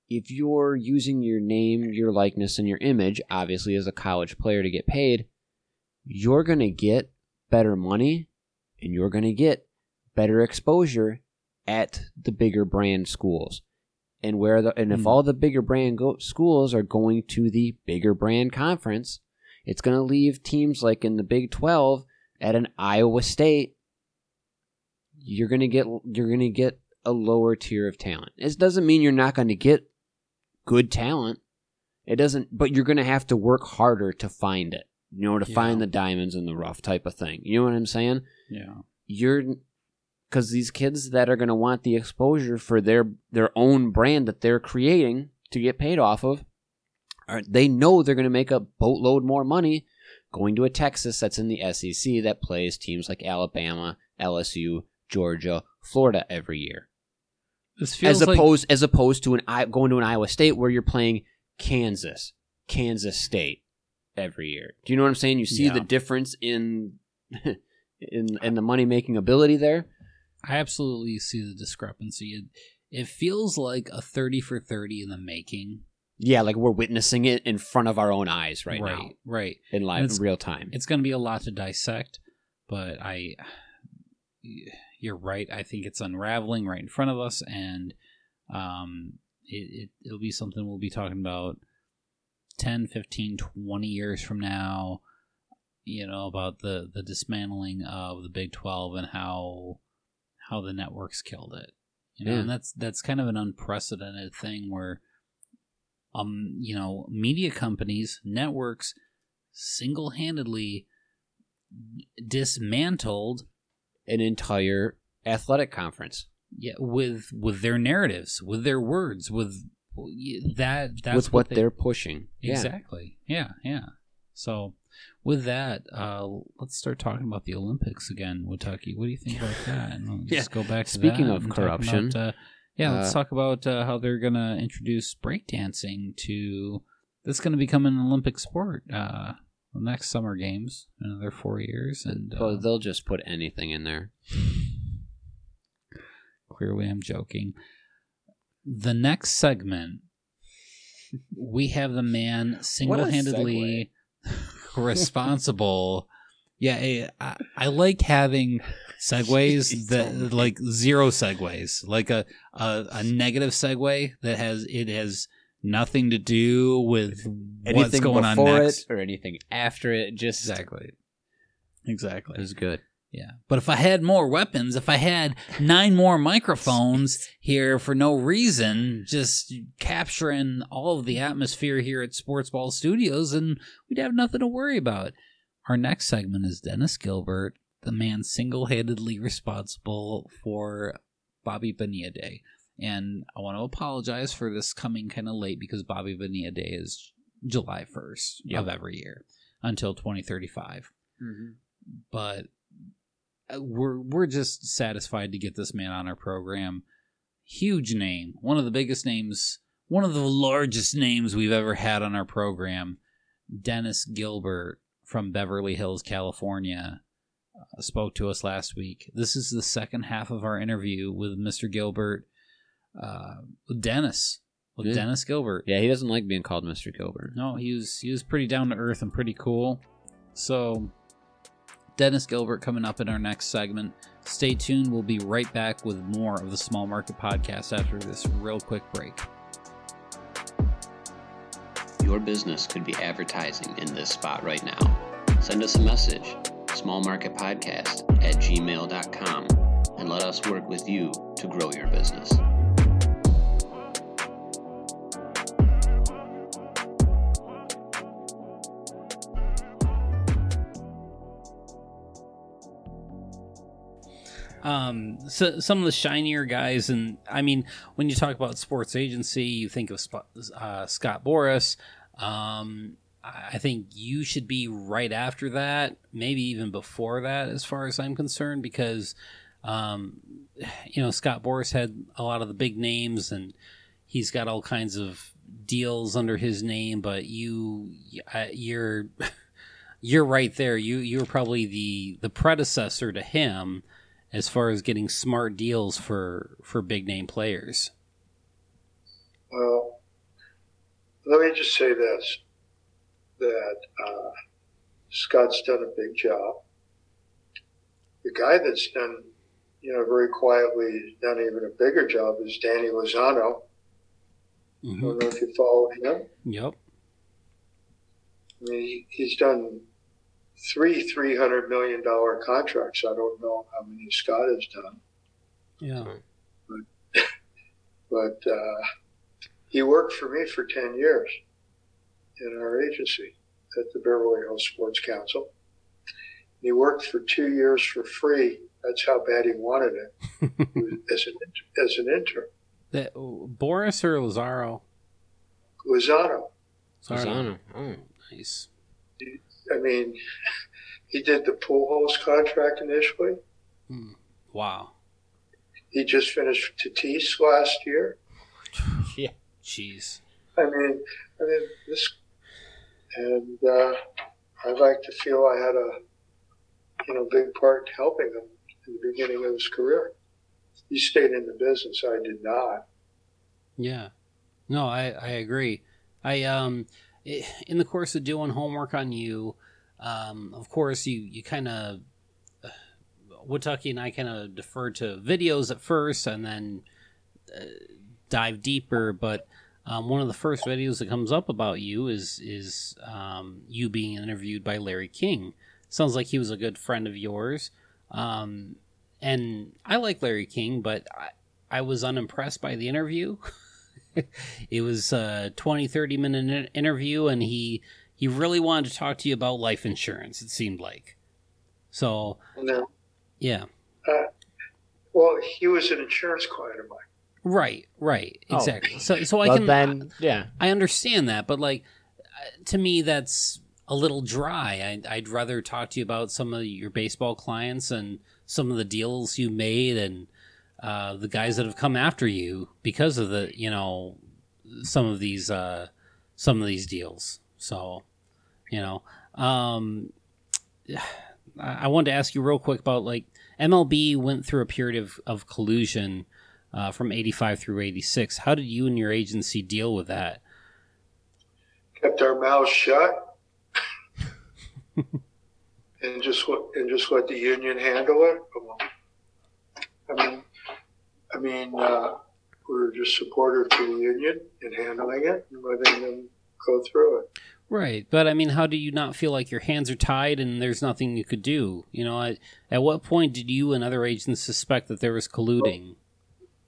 if you're using your name, your likeness, and your image, obviously as a college player to get paid, you're going to get better money and you're going to get better exposure at the bigger brand schools. And where the and if Hmm. all the bigger brand go, schools are going to the bigger brand conference, it's going to leave teams like in the Big 12 at an Iowa State you're going to get you're going to get a lower tier of talent. It doesn't mean you're not going to get good talent. It doesn't but you're going to have to work harder to find it. You know, to Yeah. find the diamonds in the rough type of thing. You know what I'm saying? Yeah. You're cuz these kids that are going to want the exposure for their their own brand that they're creating to get paid off of are they know they're going to make a boatload more money going to a Texas that's in the SEC that plays teams like Alabama, LSU, Georgia, Florida every year. This feels As like opposed as opposed to an I- going to an Iowa State where you're playing Kansas, Kansas State every year. Do you know what I'm saying? You see Yeah. the difference in in in the money making ability there. I absolutely see the discrepancy. It, it feels like a 30 for 30 in the making. Yeah, like we're witnessing it in front of our own eyes right, now right, Right. in live in real time. It's going to be a lot to dissect, but I you're right. I think it's unraveling right in front of us and um it, it it'll be something we'll be talking about 10, 15, 20 years from now, you know, about the the dismantling of the Big 12 and how how the networks killed it. You know, Yeah. and that's that's kind of an unprecedented thing where um, you know, media companies, networks single-handedly dismantled An entire athletic conference yeah with with their narratives with their words with that that's with what they- they're pushing. Exactly yeah yeah so with that uh let's start talking about the olympics again Watucky. what do you think about that and we'll Yeah. just go back to Speaking of corruption, about, uh, yeah let's uh, talk about uh, how they're gonna introduce breakdancing to that's gonna become an olympic sport uh the next summer games another four years and Well, uh, they'll just put anything in there. Clearly, I'm joking. The next segment, we have the man single handedly responsible. Yeah, I, I like having segues that like zero segues, like a, a a negative segue that has it has nothing to do with what's Anything going on next. it or anything after it, just Exactly. Exactly. is good. Yeah. But if I had more weapons, if I had nine more microphones here for no reason, just capturing all of the atmosphere here at Sports Ball Studios, and we'd have nothing to worry about. Our next segment is Dennis Gilbert, the man single handedly responsible for Bobby Bonilla Day. And I want to apologize for this coming kind of late because Bobby Bonilla Day is July 1st Yep. of every year until 2035 but uh, we're we're just satisfied to get this man on our program. Huge name, one of the biggest names, one of the largest names we've ever had on our program. Dennis Gilbert from Beverly Hills, California, uh, spoke to us last week. This is the second half of our interview with Mr. Gilbert, uh, with Dennis, with Yeah. Dennis Gilbert. Yeah, he doesn't like being called Mr. Gilbert. No, he was he was pretty down to earth and pretty cool. So Dennis Gilbert coming up in our next segment. Stay tuned. We'll be right back with more of the Small Market Podcast after this real quick break. Your business could be advertising in this spot right now. Send us a message, smallmarketpodcast at gmail.com, and let us work with you to grow your business. Um, so some of the shinier guys, and I mean, when you talk about sports agency, you think of uh, Scott Boras. Um, I I think you should be right after that, maybe even before that, as far as I'm concerned, because um, you know Scott Boras had a lot of the big names, and he's got all kinds of deals under his name. But you, uh, you're you're right there. You you're probably the the predecessor to him as far as getting smart deals for for big name players. Well, let me just say this: that uh, Scott's done a big job. The guy that's done, you know, very quietly done even a bigger job is Danny Lozano. I Mhm. don't know if you follow him. Yep. I mean, he- he's done three three hundred million dollar contracts. I don't know how many Scott has done, Yeah. but uh, he worked for me for ten years in our agency at the Beverly Hills Sports Council. He worked for two years for free. That's how bad he wanted it as an as an intern. That Boras or Lazaro? Lozano. Lozano. Oh. Nice. I mean, he did the Pujols contract initially. Wow. He just finished Tatis last year. Yeah. Jeez. I mean, I mean this, and uh, I like to feel I had a, you know, big part in helping him in the beginning of his career. He stayed in the business. I did not. Yeah. No, I, I agree. I um in the course of doing homework on you, um, of course you you kind of Watucky and I kind of deferred to videos at first and then uh, dive deeper. But um, one of the first videos that comes up about you is is um, you being interviewed by Larry King. Sounds like he was a good friend of yours. Um, and I like Larry King, but I, I was unimpressed by the interview. it was a 20 30 minute interview and he he really wanted to talk to you about life insurance it seemed like so And then, yeah well, he was an insurance client of mine. right right Oh. exactly so so i Well, can then, yeah. i understand that but like uh, to me that's a little dry I'd, I'd rather talk to you about some of your baseball clients and some of the deals you made and uh, the guys that have come after you because of the you know some of these uh, some of these deals so you know um, I wanted to ask you real quick about like MLB went through a period of, of collusion uh, from 85 through 86 how did you and your agency deal with that Kept our mouths shut. and just let and just let the union handle it. I mean, I mean, uh, we're just supportive to the union in handling it and letting them go through it. Right, but I mean, how do you not feel like your hands are tied and there's nothing you could do? You know, at, at what point did you and other agents suspect that there was colluding?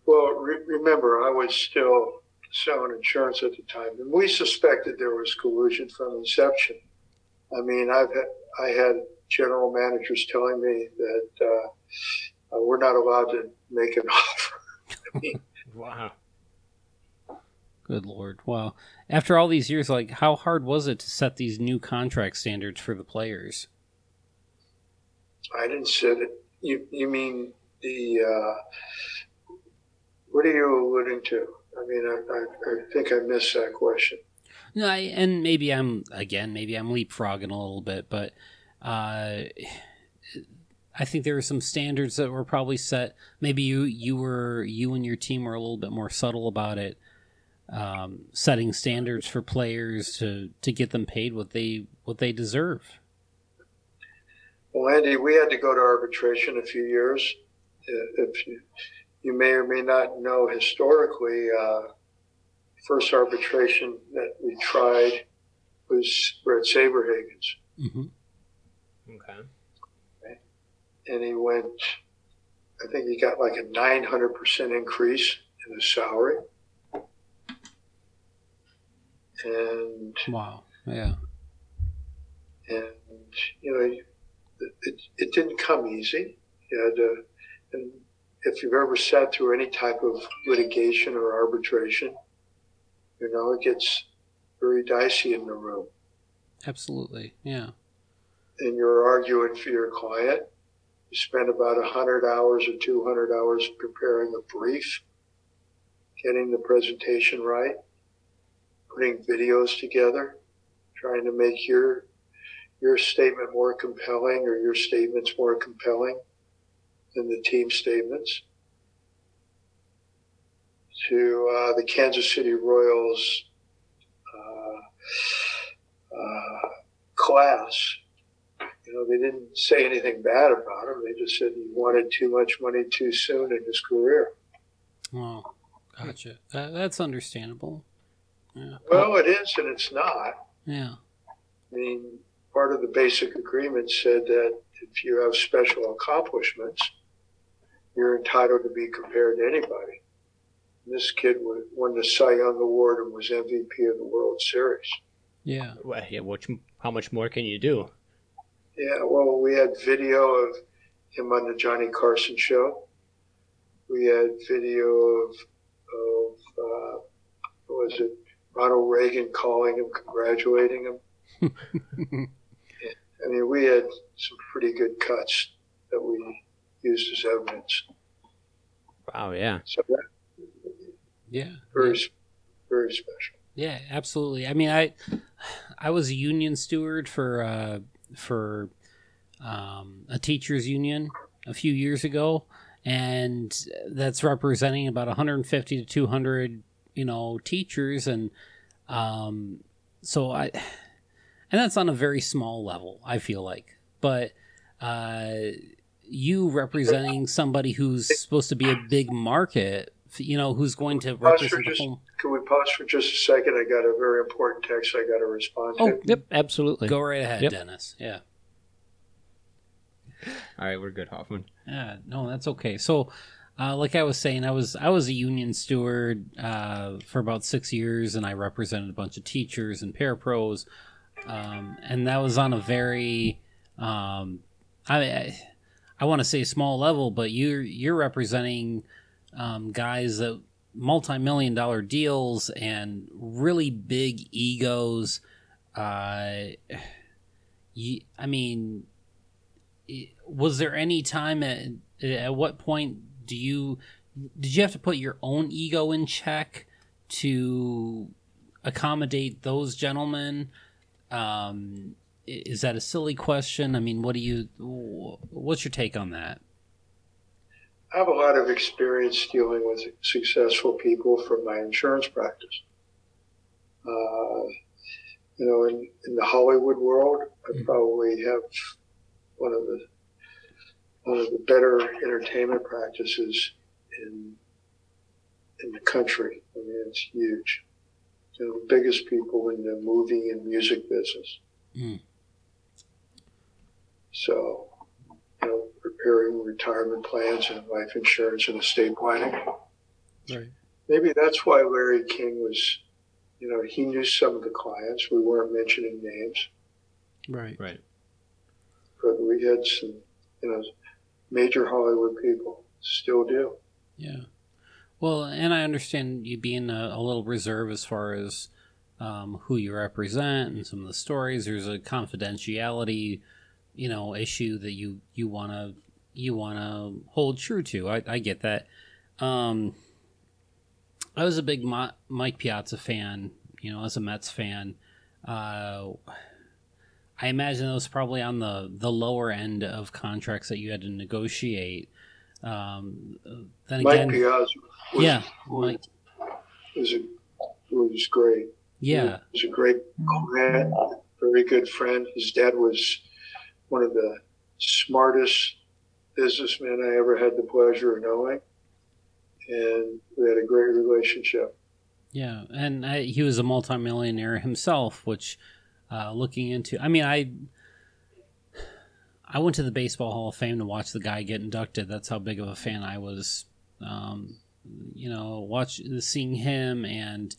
Well, re- remember, I was still selling insurance at the time, and we suspected there was collusion from inception. I mean, I've had, I had general managers telling me that uh, uh, we're not allowed to make an offer. Wow. Good lord! Wow. After all these years, like, how hard was it to set these new contract standards for the players? I didn't say it. You, you mean the? Uh, what are you alluding to? I mean, I, I, I think I missed that question. No, I, and maybe I'm again, maybe I'm leapfrogging a little bit, but uh, I think there were some standards that were probably set. Maybe you you were you and your team were a little bit more subtle about it, um, setting standards for players to to get them paid what they what they deserve. Well, Andy, we had to go to arbitration a few years. Uh, If you, you may or may not know, historically, uh, first arbitration that we tried was we're at Saberhagen's, hmm Okay. And he went. I think he got like a 900% increase in his salary. And Wow. Yeah. and you know it, it, it didn't come easy you had to and if you've ever sat through any type of litigation or arbitration you know it gets very dicey in the room Absolutely. Yeah. and you're arguing for your client you spend about 100 hours or 200 hours preparing a brief getting the presentation right putting videos together trying to make your your statement more compelling or your statements more compelling than the team statements. To uh, the Kansas City Royals, uh, class. You know, they didn't say anything bad about him. They just said he wanted too much money too soon in his career. Oh, gotcha. That, that's understandable. Yeah. Well, it is and it's not. Yeah. I mean, part of the basic agreement said that if you have special accomplishments, you're entitled to be compared to anybody. And this kid won the Cy Young Award and was MVP of the World Series. Yeah. Well, yeah, which, how much more can you do? Yeah, well, we had video of him on the Johnny Carson show. We had video of, of uh, what was it, Ronald Reagan calling him, congratulating him. I mean, we had some pretty good cuts that we used as evidence. Wow, yeah. So that Yeah. very, very special. Yeah, absolutely. I mean, I I was a union steward for uh, for um, a teachers union a few years ago, and that's representing about 150 to 200, you know, teachers, and um, so I, and that's on a very small level. I feel like, but uh, you representing somebody who's supposed to be a big market, you know, who's going to represent the whole. Can we pause for just a second? I got a very important text I got to respond to. Oh, Yep, absolutely. Go right ahead, Yep. Dennis. Yeah. All right, we're good, Hoffman. Yeah, no, that's okay. So, uh, like I was saying, I was I was a union steward uh, for about six years, and I represented a bunch of teachers and parapros, um, and that was on a very, um, I I, I want to say small level, but you're you're representing um, guys that multi-million dollar deals and really big egos. Uh, you, I mean, was there any time at at what point do you did you have to put your own ego in check to accommodate those gentlemen um is that a silly question i mean what do you what's your take on that I have a lot of experience dealing with successful people from my insurance practice. Uh, you know, in, in the Hollywood world, I Mm. probably have one of the one of the better entertainment practices in in the country. I mean, it's huge. You know, biggest people in the movie and music business. Mm. So, know, preparing retirement plans and life insurance and estate planning. right Maybe that's why Larry King was, you know, he knew some of the clients. We weren't mentioning names, right Right. but we had some, you know, major Hollywood people still do. yeah well and i understand you being a, a little reserved as far as um, who you represent and some of the stories there's a confidentiality you know issue that you you want to you want to hold true to. I, I get that. Um i was a big Ma- mike piazza fan you know as a mets fan. Uh i imagine it was probably on the the lower end of contracts that you had to negotiate. Um then Mike again Piazza was, yeah was, mike. was, a, was great. yeah. He was a great client, very good friend. His dad was one of the smartest businessmen I ever had the pleasure of knowing. And we had a great relationship. Yeah, and I, he was a multimillionaire himself, which, uh, looking into, I mean, I, I went to the Baseball Hall of Fame to watch the guy get inducted. That's how big of a fan I was. Um, you know, watch seeing him and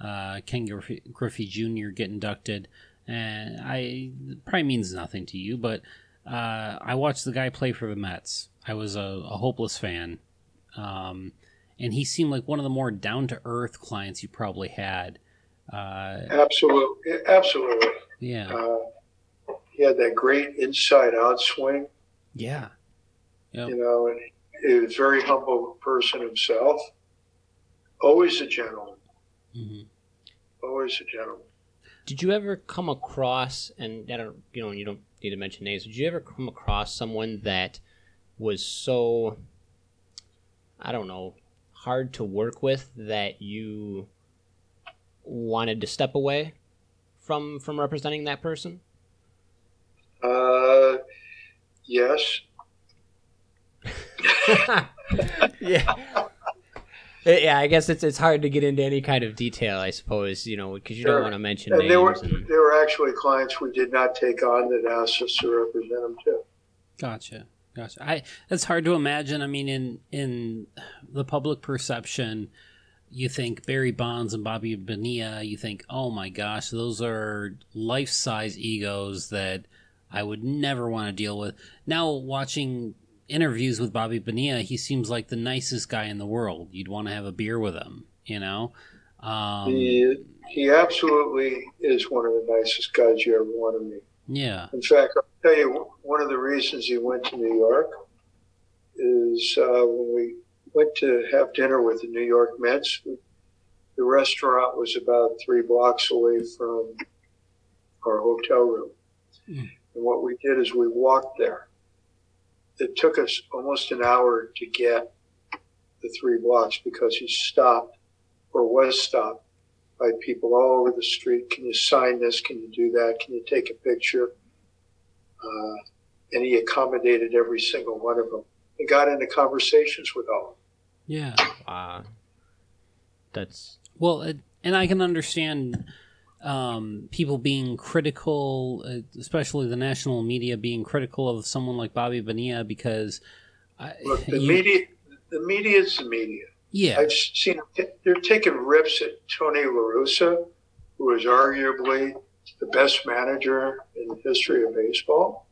uh, Ken Griffey, Griffey Jr. get inducted, and I probably means nothing to you, but uh, I watched the guy play for the Mets. I was a, a hopeless fan. Um, and he seemed like one of the more down to earth clients you probably had. Uh, Absolutely. Absolutely. yeah, Uh, he had that great inside out swing, yeah, Yep. you know, and he was a very humble person himself. Always a gentleman. hmm Always a gentleman. Did you ever come across, and I don't, you know, you don't need to mention names. Did you ever come across someone that was so, I don't know, hard to work with that you wanted to step away? from from representing that person? Uh, yes. yeah. Uh, yeah, I guess it's it's hard to get into any kind of detail, I suppose, you know, because you Sure. don't want to mention And names. there were and- there were actually clients we did not take on that asked us to represent them too. Gotcha. Gotcha. I it's hard to imagine. I mean, in in the public perception, you think Barry Bonds and Bobby Bonilla. You think, oh my gosh, those are life size egos that I would never want to deal with. Now watching interviews with Bobby Bonilla, he seems like the nicest guy in the world. You'd want to have a beer with him. You know. Um, he he absolutely is one of the nicest guys you ever want to meet. yeah. In fact, I'll tell you one of the reasons he went to New York is uh, when we went to have dinner with the New York Mets. The restaurant was about three blocks away from our hotel room, Mm. and what we did is we walked there. It took us almost an hour to get the three blocks because he stopped or was stopped by people all over the street. Can you sign this? Can you do that? Can you take a picture? Uh, and he accommodated every single one of them. He got into conversations with all of them. Yeah. Wow. That's Well, it, and I can understand um, people being critical, uh, especially the national media being critical of someone like Bobby Bonilla because, I, Look, the you- media, the media is the media. yeah, I've seen they're taking rips at Tony La Russa, who is arguably the best manager in the history of baseball.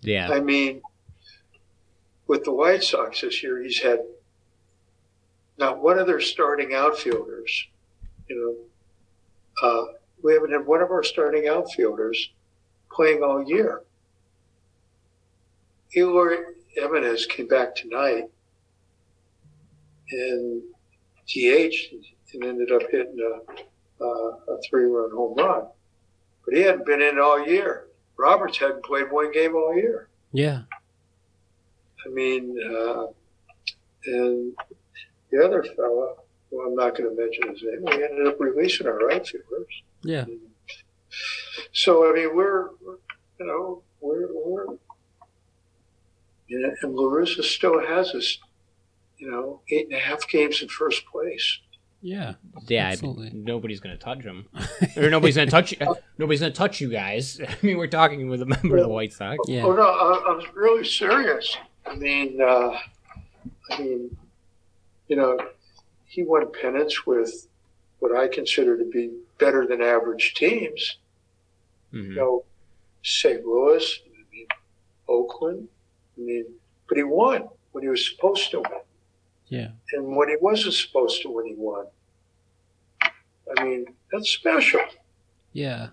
yeah. I mean, with the White Sox this year, he's had not one of their starting outfielders. You know, uh, we haven't had one of our starting outfielders playing all year. Eloy Jimenez came back tonight and DH and ended up hitting a, a, a three-run home run. But he hadn't been in all year. Roberts hadn't played one game all year. yeah, I mean, uh, and the other fella, well, I'm not going to mention his name. We ended up releasing our rights outfielders. yeah, So I mean, we're, we're you know, we're we're, and, and La Russa still has us, you know, eight and a half games in first place. yeah, Yeah, Absolutely. nobody's gonna touch him, or nobody's gonna touch you. Nobody's gonna touch you guys. I mean, we're talking with a member of the White Sox. Yeah. Oh no, I, I was really serious. I mean, uh, I mean, you know, he won pennants with what I consider to be better than average teams. Mhm. you know, St. Louis, I mean, Oakland. I mean, but he won when he was supposed to win. yeah, And when he wasn't supposed to win, he won. I mean, that's special. yeah,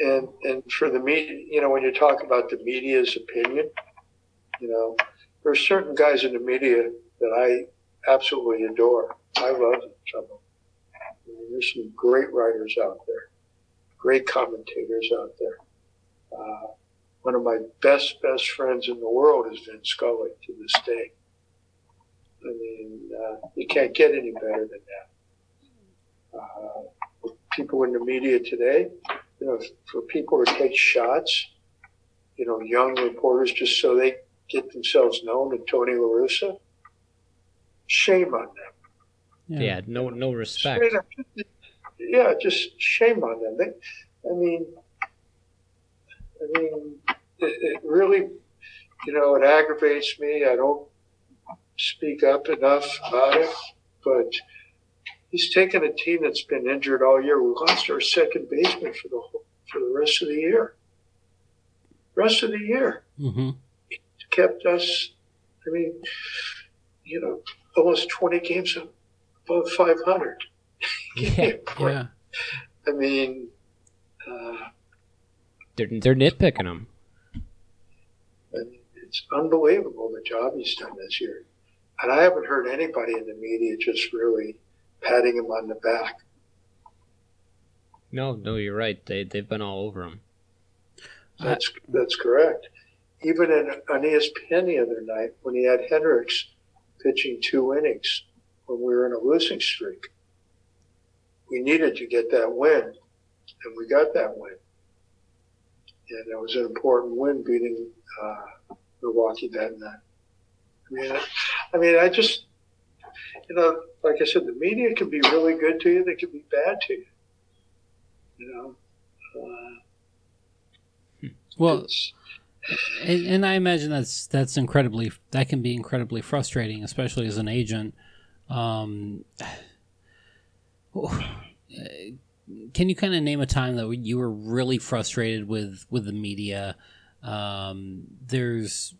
And and for the media, you know, when you talk about the media's opinion, you know, there are certain guys in the media that I absolutely adore. I love some of them. There's some great writers out there, great commentators out there. Uh, one of my best best friends in the world is Vin Scully to this day. I mean, uh, you can't get any better than that. Uh, people in the media today, you know, for people to take shots, you know, young reporters just so they get themselves known to Tony La Russa, shame on them. yeah, Yeah, no, no respect. Up, yeah, just shame on them. They, I mean, I mean, it, it really, you know, it aggravates me. I don't speak up enough about it, but he's taken a team that's been injured all year. We lost our second baseman for the whole, for the rest of the year. Rest of the year hmm kept us. I mean, you know, almost twenty games above five hundred. Yeah, yeah, I mean, uh, they're they're nitpicking him. and it's unbelievable the job he's done this year. And I haven't heard anybody in the media just really patting him on the back. No, no, you're right. They they've been all over him. That's that's correct. Even in, on ESPN the other night, when he had Hendriks pitching two innings when we were in a losing streak, we needed to get that win. and we got that win. And it was an important win, beating uh, Milwaukee that night. I mean, I, I mean, I just, you know, like I said, the media can be really good to you; they can be bad to you. You know. Uh, Well, it's- and, and I imagine that's that's incredibly that can be incredibly frustrating, especially as an agent. Um, can you kind of name a time that you were really frustrated with with the media? Um, there's,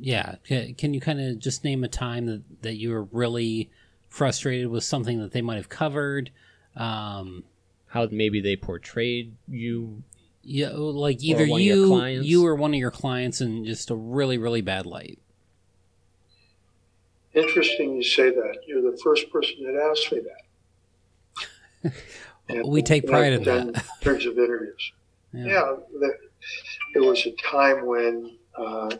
yeah. Can, you kind of just name a time that that you were really frustrated with something that they might have covered? Um, How maybe they portrayed you. Yeah, like either one of your you clients? you or one of your clients in just a really really bad light. interesting you say that. You're the first person that asked me that. And- We take pride in that. In terms of interviews. Yeah. Yeah, the, there was a time when uh,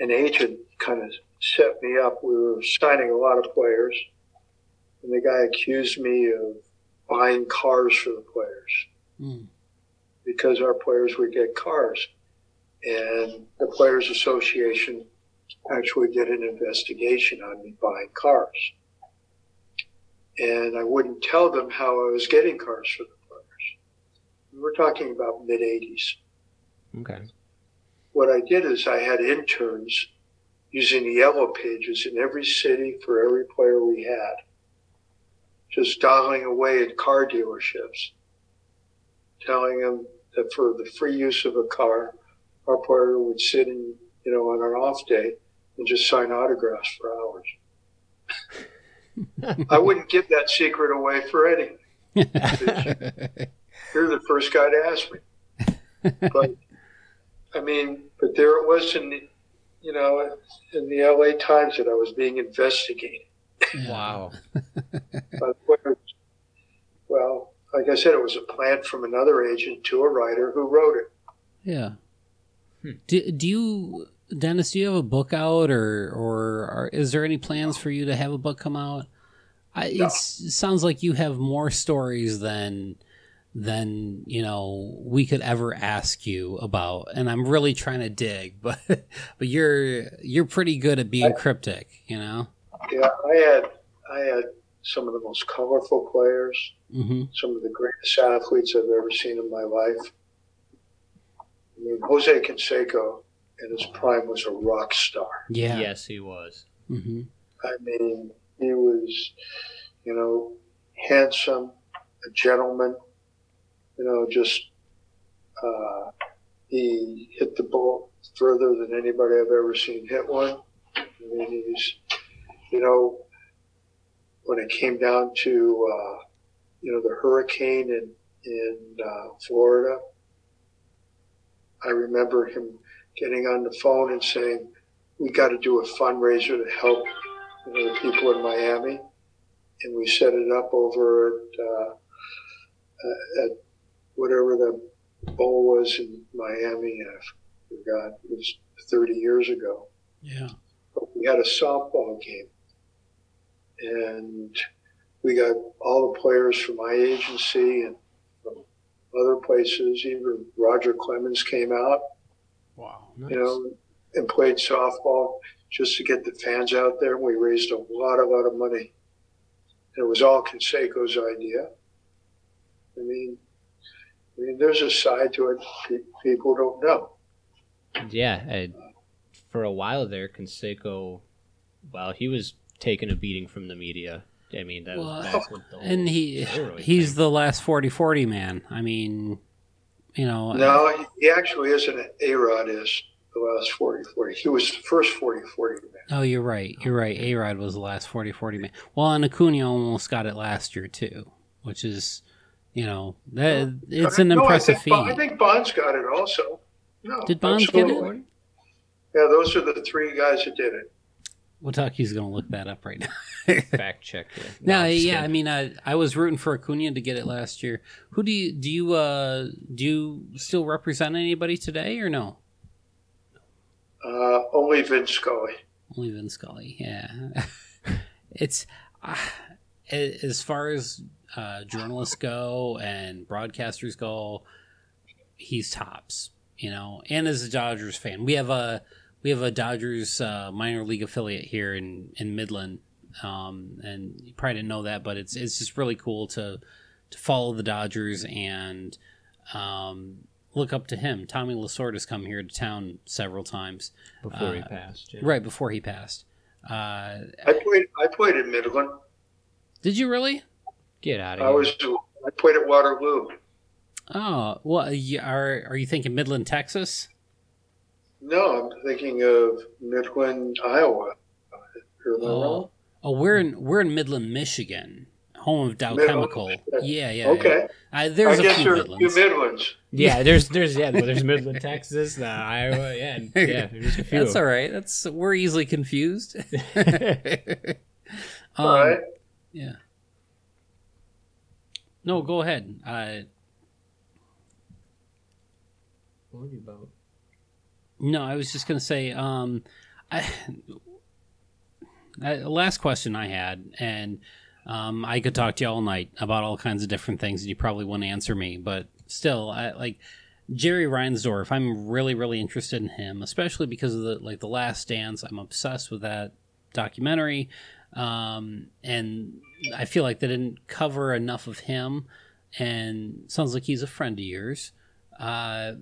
an agent kind of set me up. We were signing a lot of players, and the guy accused me of buying cars for the players Mm. Because our players would get cars. And the Players Association actually did an investigation on me buying cars. And I wouldn't tell them how I was getting cars for the players. We're talking about mid 80s. Okay. What I did is I had interns using the yellow pages in every city for every player we had, just dialing away at car dealerships, telling them that for the free use of a car, our player would sit in, you know, on an off day and just sign autographs for hours. I wouldn't give that secret away for anything. You're the first guy to ask me. But I mean, but there it was in, the, you know, in the LA Times that I was being investigated. Wow. by. Well, like I said, it was a plan from another agent to a writer who wrote it. Yeah. Hmm. Do, do you, Dennis? Do you have a book out, or or are, is there any plans for you to have a book come out? I, No. it's, it sounds like you have more stories than than you know we could ever ask you about, and I'm really trying to dig, but but you're you're pretty good at being cryptic, you know. Yeah, I had I had some of the most colorful players, hmm some of the greatest athletes I've ever seen in my life. I mean, Jose Canseco in his prime was a rock star. Yeah. Yes, he was. hmm I mean, he was, you know, handsome, a gentleman, you know, just, uh, he hit the ball further than anybody I've ever seen hit one. I mean, he's, you know, when it came down to, uh, you know, the hurricane in, in, uh, Florida, I remember him getting on the phone and saying, we got to do a fundraiser to help you know, the people in Miami, and we set it up over at, uh, uh, at whatever the bowl was in Miami. I forgot. It was 30 years ago. Yeah. But we had a softball game, and we got all the players from my agency and from other places. Even Roger Clemens came out Wow. Nice. you know, and played softball just to get the fans out there. We raised a lot, a lot of money. It was all Canseco's idea. I mean, I mean, there's a side to it pe- people don't know. Yeah, I, for a while there, Canseco, well, he was taking a beating from the media. I mean, that Well, was back with the And he he's thing. the last 40-40 man. I mean, you know. No, he- he actually isn't. A Rod is the last 40 40. He was the first 40 40 man. Oh, you're right. You're right. A Rod was the last 40 40 man. Well, and Acuna almost got it last year, too, which is, you know, that it's an No, impressive I think, Bon- I think Bonds got it also. No, Did Bonds get it? Yeah, those are the three guys that did it. Watucky's going to look that up right now. fact check. Yeah, no, I'm just yeah, I mean, I, I was rooting for Acuna to get it last year. Who do you do you uh do you still represent anybody today or no? Uh, only Vince Scully. Only Vin Scully. Yeah, it's uh, as far as uh, journalists go and broadcasters go, he's tops. You know, and as a Dodgers fan, we have a we have a Dodgers uh, minor league affiliate here in in Midland, um, and you probably didn't know that, but it's it's just really cool to to follow the Dodgers and um, look up to him. Tommy Lasorda has come here to town several times, before he Uh, passed. yeah. right before he passed. Uh, I played. I played in Midland. did you really? Get out of I here. was. I played at Waterloo. Oh, well, are are you thinking Midland, Texas? No, I'm thinking of Midland, Iowa. Oh, oh, we're in we're in Midland, Michigan, home of Dow Midland, Chemical. Michigan. Yeah, yeah. Okay. yeah. Uh, there's I a guess few there are a few Midlands. Midlands. Yeah, there's there's yeah, well, there's Midland, Texas, uh, Iowa, yeah, and- yeah, there's a few. That's all right. That's we're easily confused. Um, All right. Yeah. No, go ahead. Uh, What are you about? No, I was just going to say, um, I, I, last question I had, and um, I could talk to you all night about all kinds of different things, and you probably wouldn't answer me, but still, I, like Jerry Reinsdorf, I'm really, really interested in him, especially because of the like the Last Dance. I'm obsessed with that documentary, um, and I feel like they didn't cover enough of him. And sounds like he's a friend of yours. Uh,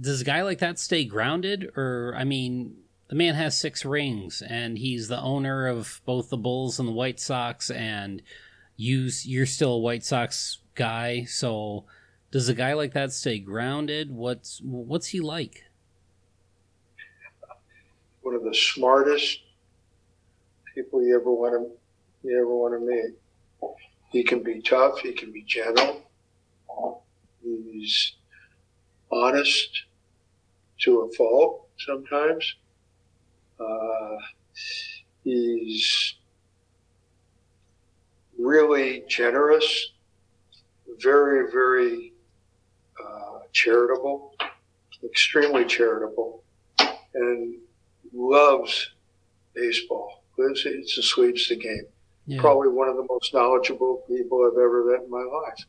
does a guy like that stay grounded or i mean the man has six rings and he's the owner of both the bulls and the white sox and you you're still a white sox guy so does a guy like that stay grounded what's what's he like One of the smartest people you ever want to you ever want to meet. He can be tough. He can be gentle. He's honest to a fault sometimes. Uh, he's really generous, very, very uh, charitable, extremely charitable, and loves baseball. Lives, it's and sleeps the game. yeah Probably one of the most knowledgeable people I've ever met in my life.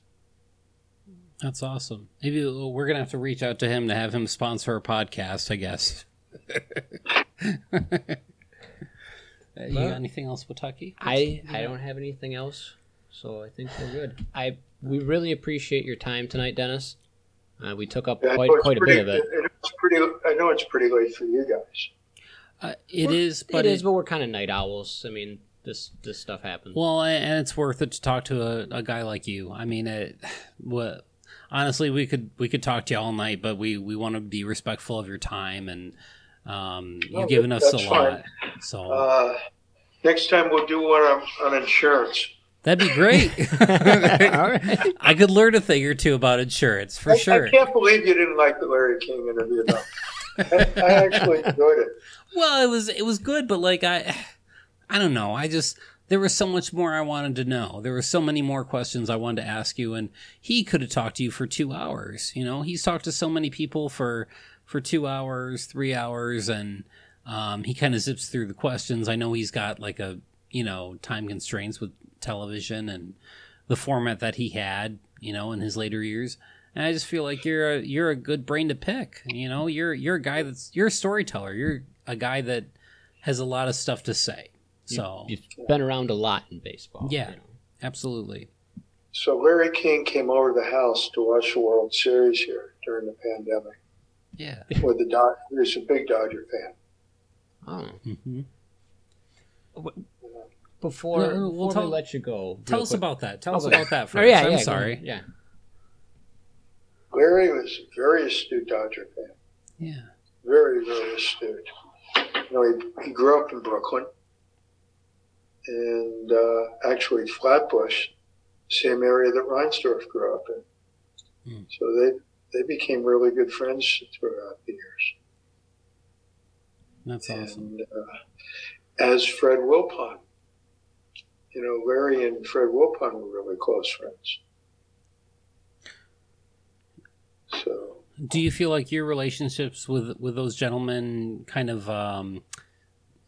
That's awesome maybe we're gonna have to reach out to him to have him sponsor a podcast i guess Uh, you got anything else Watucky? I I don't have anything else, so I think we're good. I we really appreciate your time tonight, Dennis. Uh, we took up Yeah, I quite know it's quite a bit of it. It's pretty. I know it's pretty late for you guys. Uh, it is, but But it is, but we're kind of night owls. I mean, this this stuff happens. Well, and and it's worth it to talk to a, a guy like you. I mean, it, what honestly, we could we could talk to you all night, but we we want to be respectful of your time, and um, you've given us a that's lot. So Uh, next time we'll do one on, on insurance. that'd be great. All right. I could learn a thing or two about insurance for I, sure. I can't believe you didn't like the Larry King interview. Though. I, I actually enjoyed it. Well, it was it was good, but like I, I don't know. I just there was so much more I wanted to know. There were so many more questions I wanted to ask you, and he could have talked to you for two hours. You know, he's talked to so many people for for two hours, three hours, and um, he kind of zips through the questions. I know he's got like a you know time constraints with television and the format that he had. You know, in his later years. And I just feel like you're a you're a good brain to pick. You know, you're you're a guy that's you're a storyteller. You're a guy that has a lot of stuff to say. So You've been around a lot in baseball. Yeah. you know. absolutely. So Larry King came over to the house to watch the World Series here during the pandemic. Yeah. With the Dod- he was a big Dodger fan. Oh. hmm Before, No, no, well, before tell- we let you go, Tell real us quick- about that. Tell us Okay. about that first. Oh, first. yeah, I'm yeah, sorry. Yeah. Larry was a very astute Dodger fan. Yeah. Very, very astute. You know, he, he grew up in Brooklyn and uh, actually Flatbush, same area that Reinsdorf grew up in. Hmm. So they they became really good friends throughout the years. That's awesome. And uh, as Fred Wilpon, you know, Larry and Fred Wilpon were really close friends. So Do you feel like your relationships with with those gentlemen kind of um,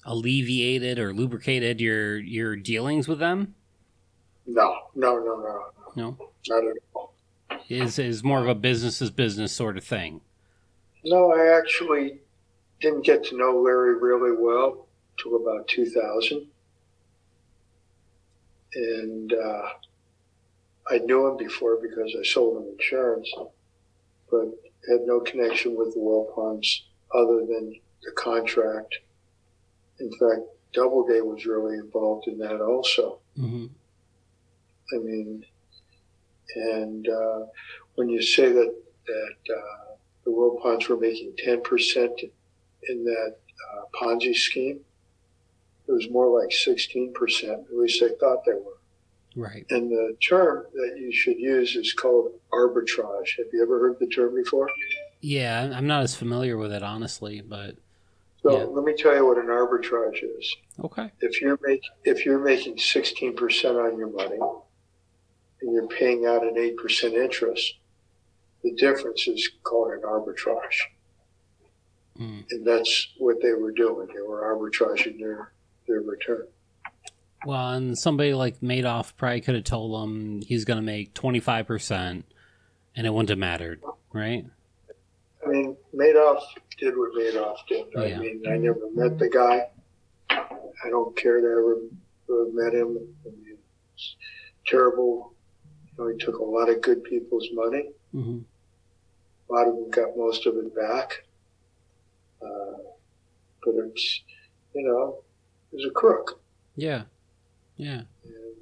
alleviated or lubricated your your dealings with them? No, no, no, no, No, not at all. is is more of a business is business sort of thing. No, I actually didn't get to know Larry really well till about 2000. And uh, I knew him before because I sold him insurance, but had no connection with the Wilpons other than the contract. In fact, Doubleday was really involved in that also. Mm-hmm. I mean, and uh, when you say that that uh, the Wilpons were making ten percent in that uh, Ponzi scheme, it was more like sixteen percent. At least they thought they were. Right. And the term that you should use is called arbitrage. Have you ever heard the term before? Yeah, I'm not as familiar with it honestly, but So Yeah. let me tell you what an arbitrage is. okay. If you're make if you're making sixteen percent on your money and you're paying out an eight percent interest, the difference is called an arbitrage. Mm. And that's what they were doing. They were arbitraging their their return. Well, and somebody like Madoff probably could have told him he's going to make 25%, and it wouldn't have mattered, right? I mean, Madoff did what Madoff did. I Yeah. mean, I never met the guy. I don't care to ever met him. I mean, it's terrible. You know, he took a lot of good people's money. hmm A lot of them got most of it back. Uh, but it's, you know, he's a crook. Yeah. Yeah. And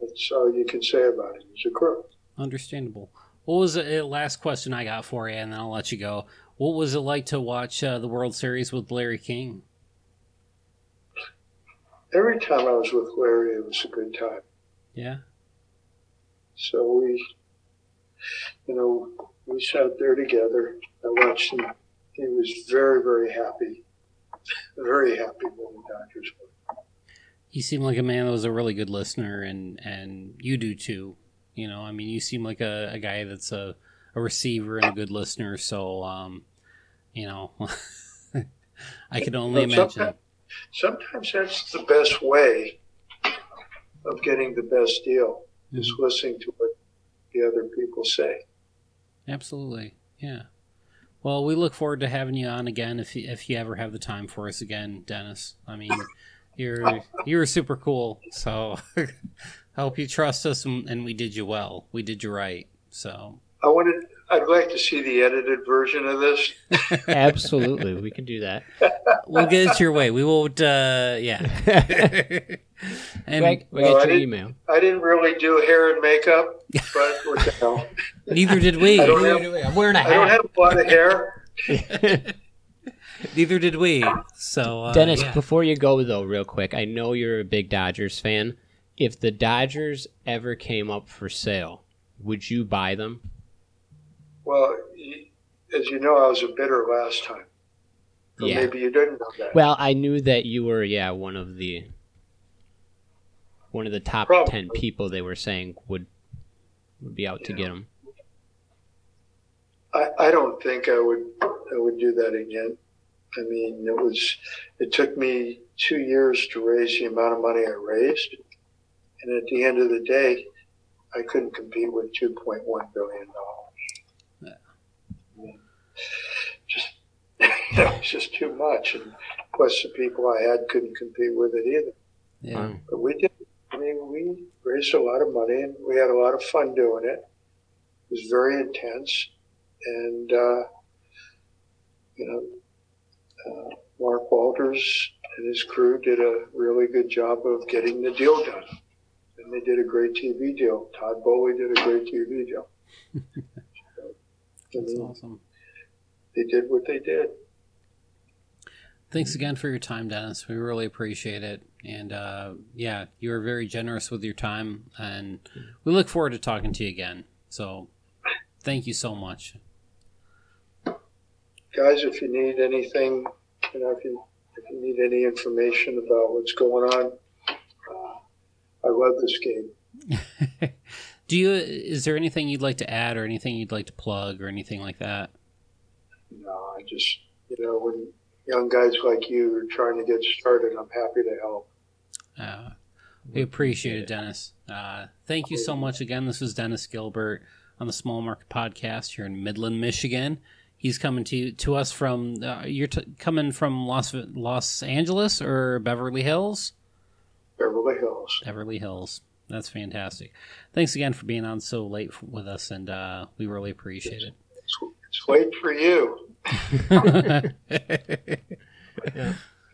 that's all you can say about him. He's a crook. Understandable. What was the uh, last question I got for you, and then I'll let you go. What was it like to watch uh, the World Series with Larry King? Every time I was with Larry, it was a good time. Yeah. So we, you know, we sat there together. I watched him. He was very, very happy. Very happy when the Dodgers won. You seem like a man that was a really good listener, and and you do too. You know, I mean, you seem like a, a guy that's a, a receiver and a good listener. So, um, you know, I can only Well, imagine. sometimes- Sometimes that's the best way of getting the best deal, is Mm-hmm. listening to what the other people say. Absolutely, yeah. Well, we look forward to having you on again if you, if you ever have the time for us again, Dennis. I mean, you're you're super cool. So, I hope you trust us, and, and we did you well. We did you right. So, I wanted. I'd like to see the edited version of this. Absolutely, we can do that. we'll get it your way. We won't. Uh, yeah. and Greg, we No, got I your didn't- email. I didn't really do hair and makeup, but what the hell? neither did we. I don't have, I'm wearing a I don't have a lot of hair. Neither did we. So, uh, Dennis, yeah. before you go though, real quick, I know you're a big Dodgers fan. If the Dodgers ever came up for sale, would you buy them? Well, as you know, I was a bidder last time. Or Yeah. maybe you didn't know that. Well, I knew that you were, yeah, one of the one of the top Probably. ten people they were saying would would be out to get them. I, I don't think I would I would do that again. I mean, it was it took me two years to raise the amount of money I raised, and at the end of the day, I couldn't compete with two point one billion dollars. Just it was just too much, and plus the people I had couldn't compete with it either. yeah. But we did. I mean, we raised a lot of money and we had a lot of fun doing it. It was very intense, and uh, you know, uh, Mark Walters and his crew did a really good job of getting the deal done. And they did a great TV deal. Todd Boehly did a great TV deal. So, That's awesome. they did what they did. Thanks again for your time, Dennis. We really appreciate it. And uh, yeah, you were very generous with your time, and we look forward to talking to you again. So, thank you so much. Guys, if you need anything, you know, if you if you need any information about what's going on, uh, I love this game. Do you? Is there anything you'd like to add, or anything you'd like to plug, or anything like that? No, I just you know when young guys like you are trying to get started. I'm happy to help. Uh, we appreciate it, Dennis. Uh, thank you so much again. This is Dennis Gilbert on the Small Market Podcast here in Midland, Michigan. He's coming to to us from uh, you're t- coming from Los Los Angeles or Beverly Hills. Beverly Hills. Beverly Hills. That's fantastic. Thanks again for being on so late with us, and uh, we really appreciate It's, it's late for you. it.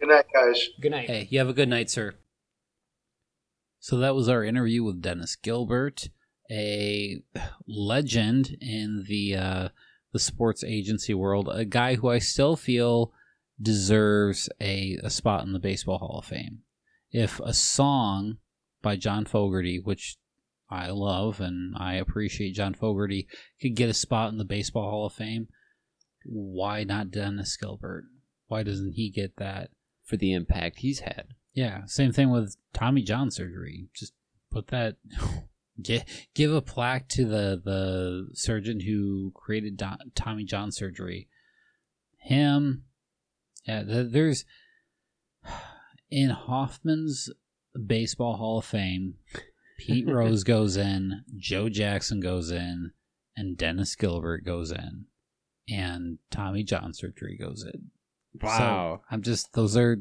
Good night, guys. Good night. hey, you have a good night, sir. So that was our interview with Dennis Gilbert, a legend in the uh, the sports agency world, a guy who I still feel deserves a, a spot in the Baseball Hall of Fame. If a song by John Fogerty, which I love and I appreciate John Fogerty, could get a spot in the Baseball Hall of Fame, why not Dennis Gilbert? Why doesn't he get that? for the impact he's had. Yeah, same thing with Tommy John surgery. Just put that, get, give a plaque to the the surgeon who created Do- Tommy John surgery. Him, yeah. th- There's in Hoffman's Baseball Hall of Fame. Pete Rose goes in, Joe Jackson goes in, and Dennis Gilbert goes in, and Tommy John surgery goes in. So, I'm just those are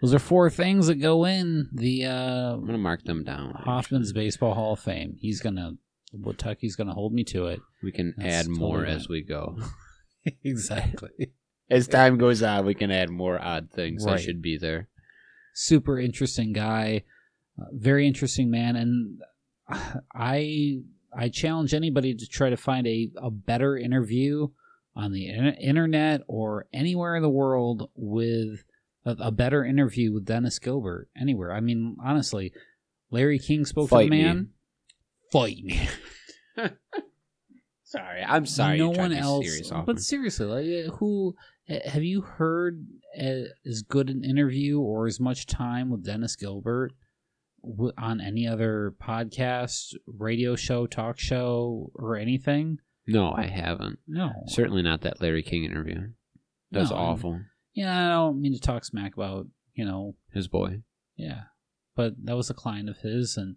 those are four things that go in the uh, I'm gonna mark them down. Hoffman's Baseball Hall of Fame. He's gonna Kentucky's gonna hold me to it. We can That's add more totally as we go. exactly. As time goes on, we can add more odd things that should be there. Super interesting guy, uh, very interesting man, and I I challenge anybody to try to find a, a better interview on the internet or anywhere in the world with a, a better interview with Dennis Gilbert. Anywhere. I mean, honestly, Larry King spoke Fight to the me. man. Fight me. Sorry, I'm sorry. no one else. but seriously, like, uh, who uh, have you heard uh, as good an interview or as much time with Dennis Gilbert on any other podcast, radio show, talk show, or anything? No, I haven't. No. Certainly not that Larry King interview. That's No, awful. Yeah, I don't mean to talk smack about you know. His boy. Yeah, but that was a client of his, and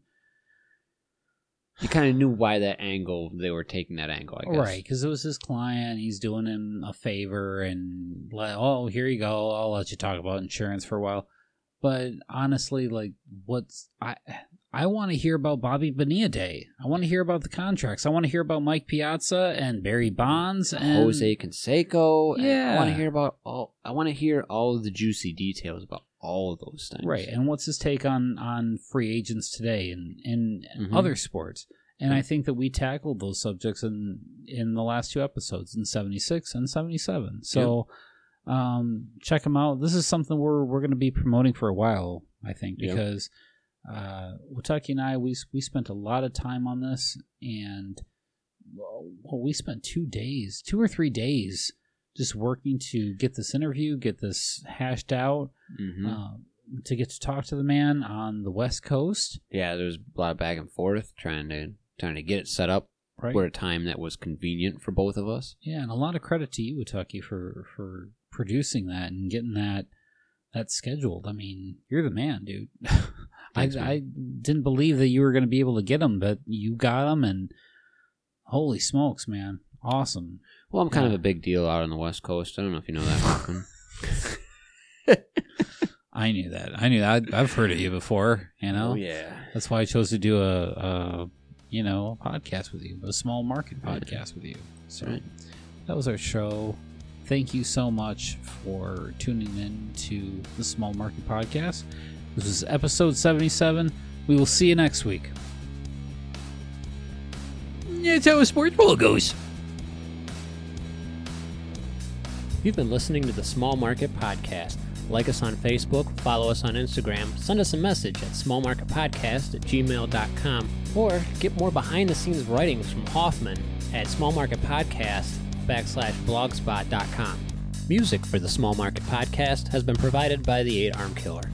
You kind of knew why that angle they were taking that angle. I guess. Right, because it was his client. He's doing him a favor and like, oh, here you go. I'll let you talk about insurance for a while. But honestly, like, what's I? I want to hear about Bobby Bonilla Day. I want to hear about the contracts. I want to hear about Mike Piazza and Barry Bonds and Jose Canseco. and I want to hear about all. I want to hear all of the juicy details about all of those things. Right, and what's his take on on free agents today and in Mhm. other sports? And I think that we tackled those subjects in in the last two episodes in seventy six and seventy seven. So um, check them out. This is something we're we're going to be promoting for a while. I think Yeah. because uh, Watucky and I we we spent a lot of time on this, and well, we spent two days, two or three days, just working to get this interview, get this hashed out hmm um, to get to talk to the man on the West Coast. yeah, there was a lot of back and forth trying to trying to get it set up Right. for a time that was convenient for both of us. Yeah, and a lot of credit to you, Tucky, for for producing that and getting that that scheduled. I mean, you're the man, dude. I. I didn't believe that you were going to be able to get them, but you got them, and holy smokes, man, awesome. Well, I'm kind of a big deal out on the West Coast. I don't know if you know that, I knew that. I knew that. I've heard of you before. You know, Oh yeah. that's why I chose to do a, a you know podcast with you, a small market podcast with you. So Right. that was our show. Thank you so much for tuning in to the Small Market Podcast. This is episode 77. We will see you next week. That's how a sports ball goes. You've been listening to the Small Market Podcast. Like us on Facebook, follow us on Instagram, send us a message at smallmarketpodcast at gmail.com, or get more behind the scenes writings from Hoffman at smallmarketpodcast backslash blogspot.com. Music for the Small Market Podcast has been provided by the 8 Arm Killer.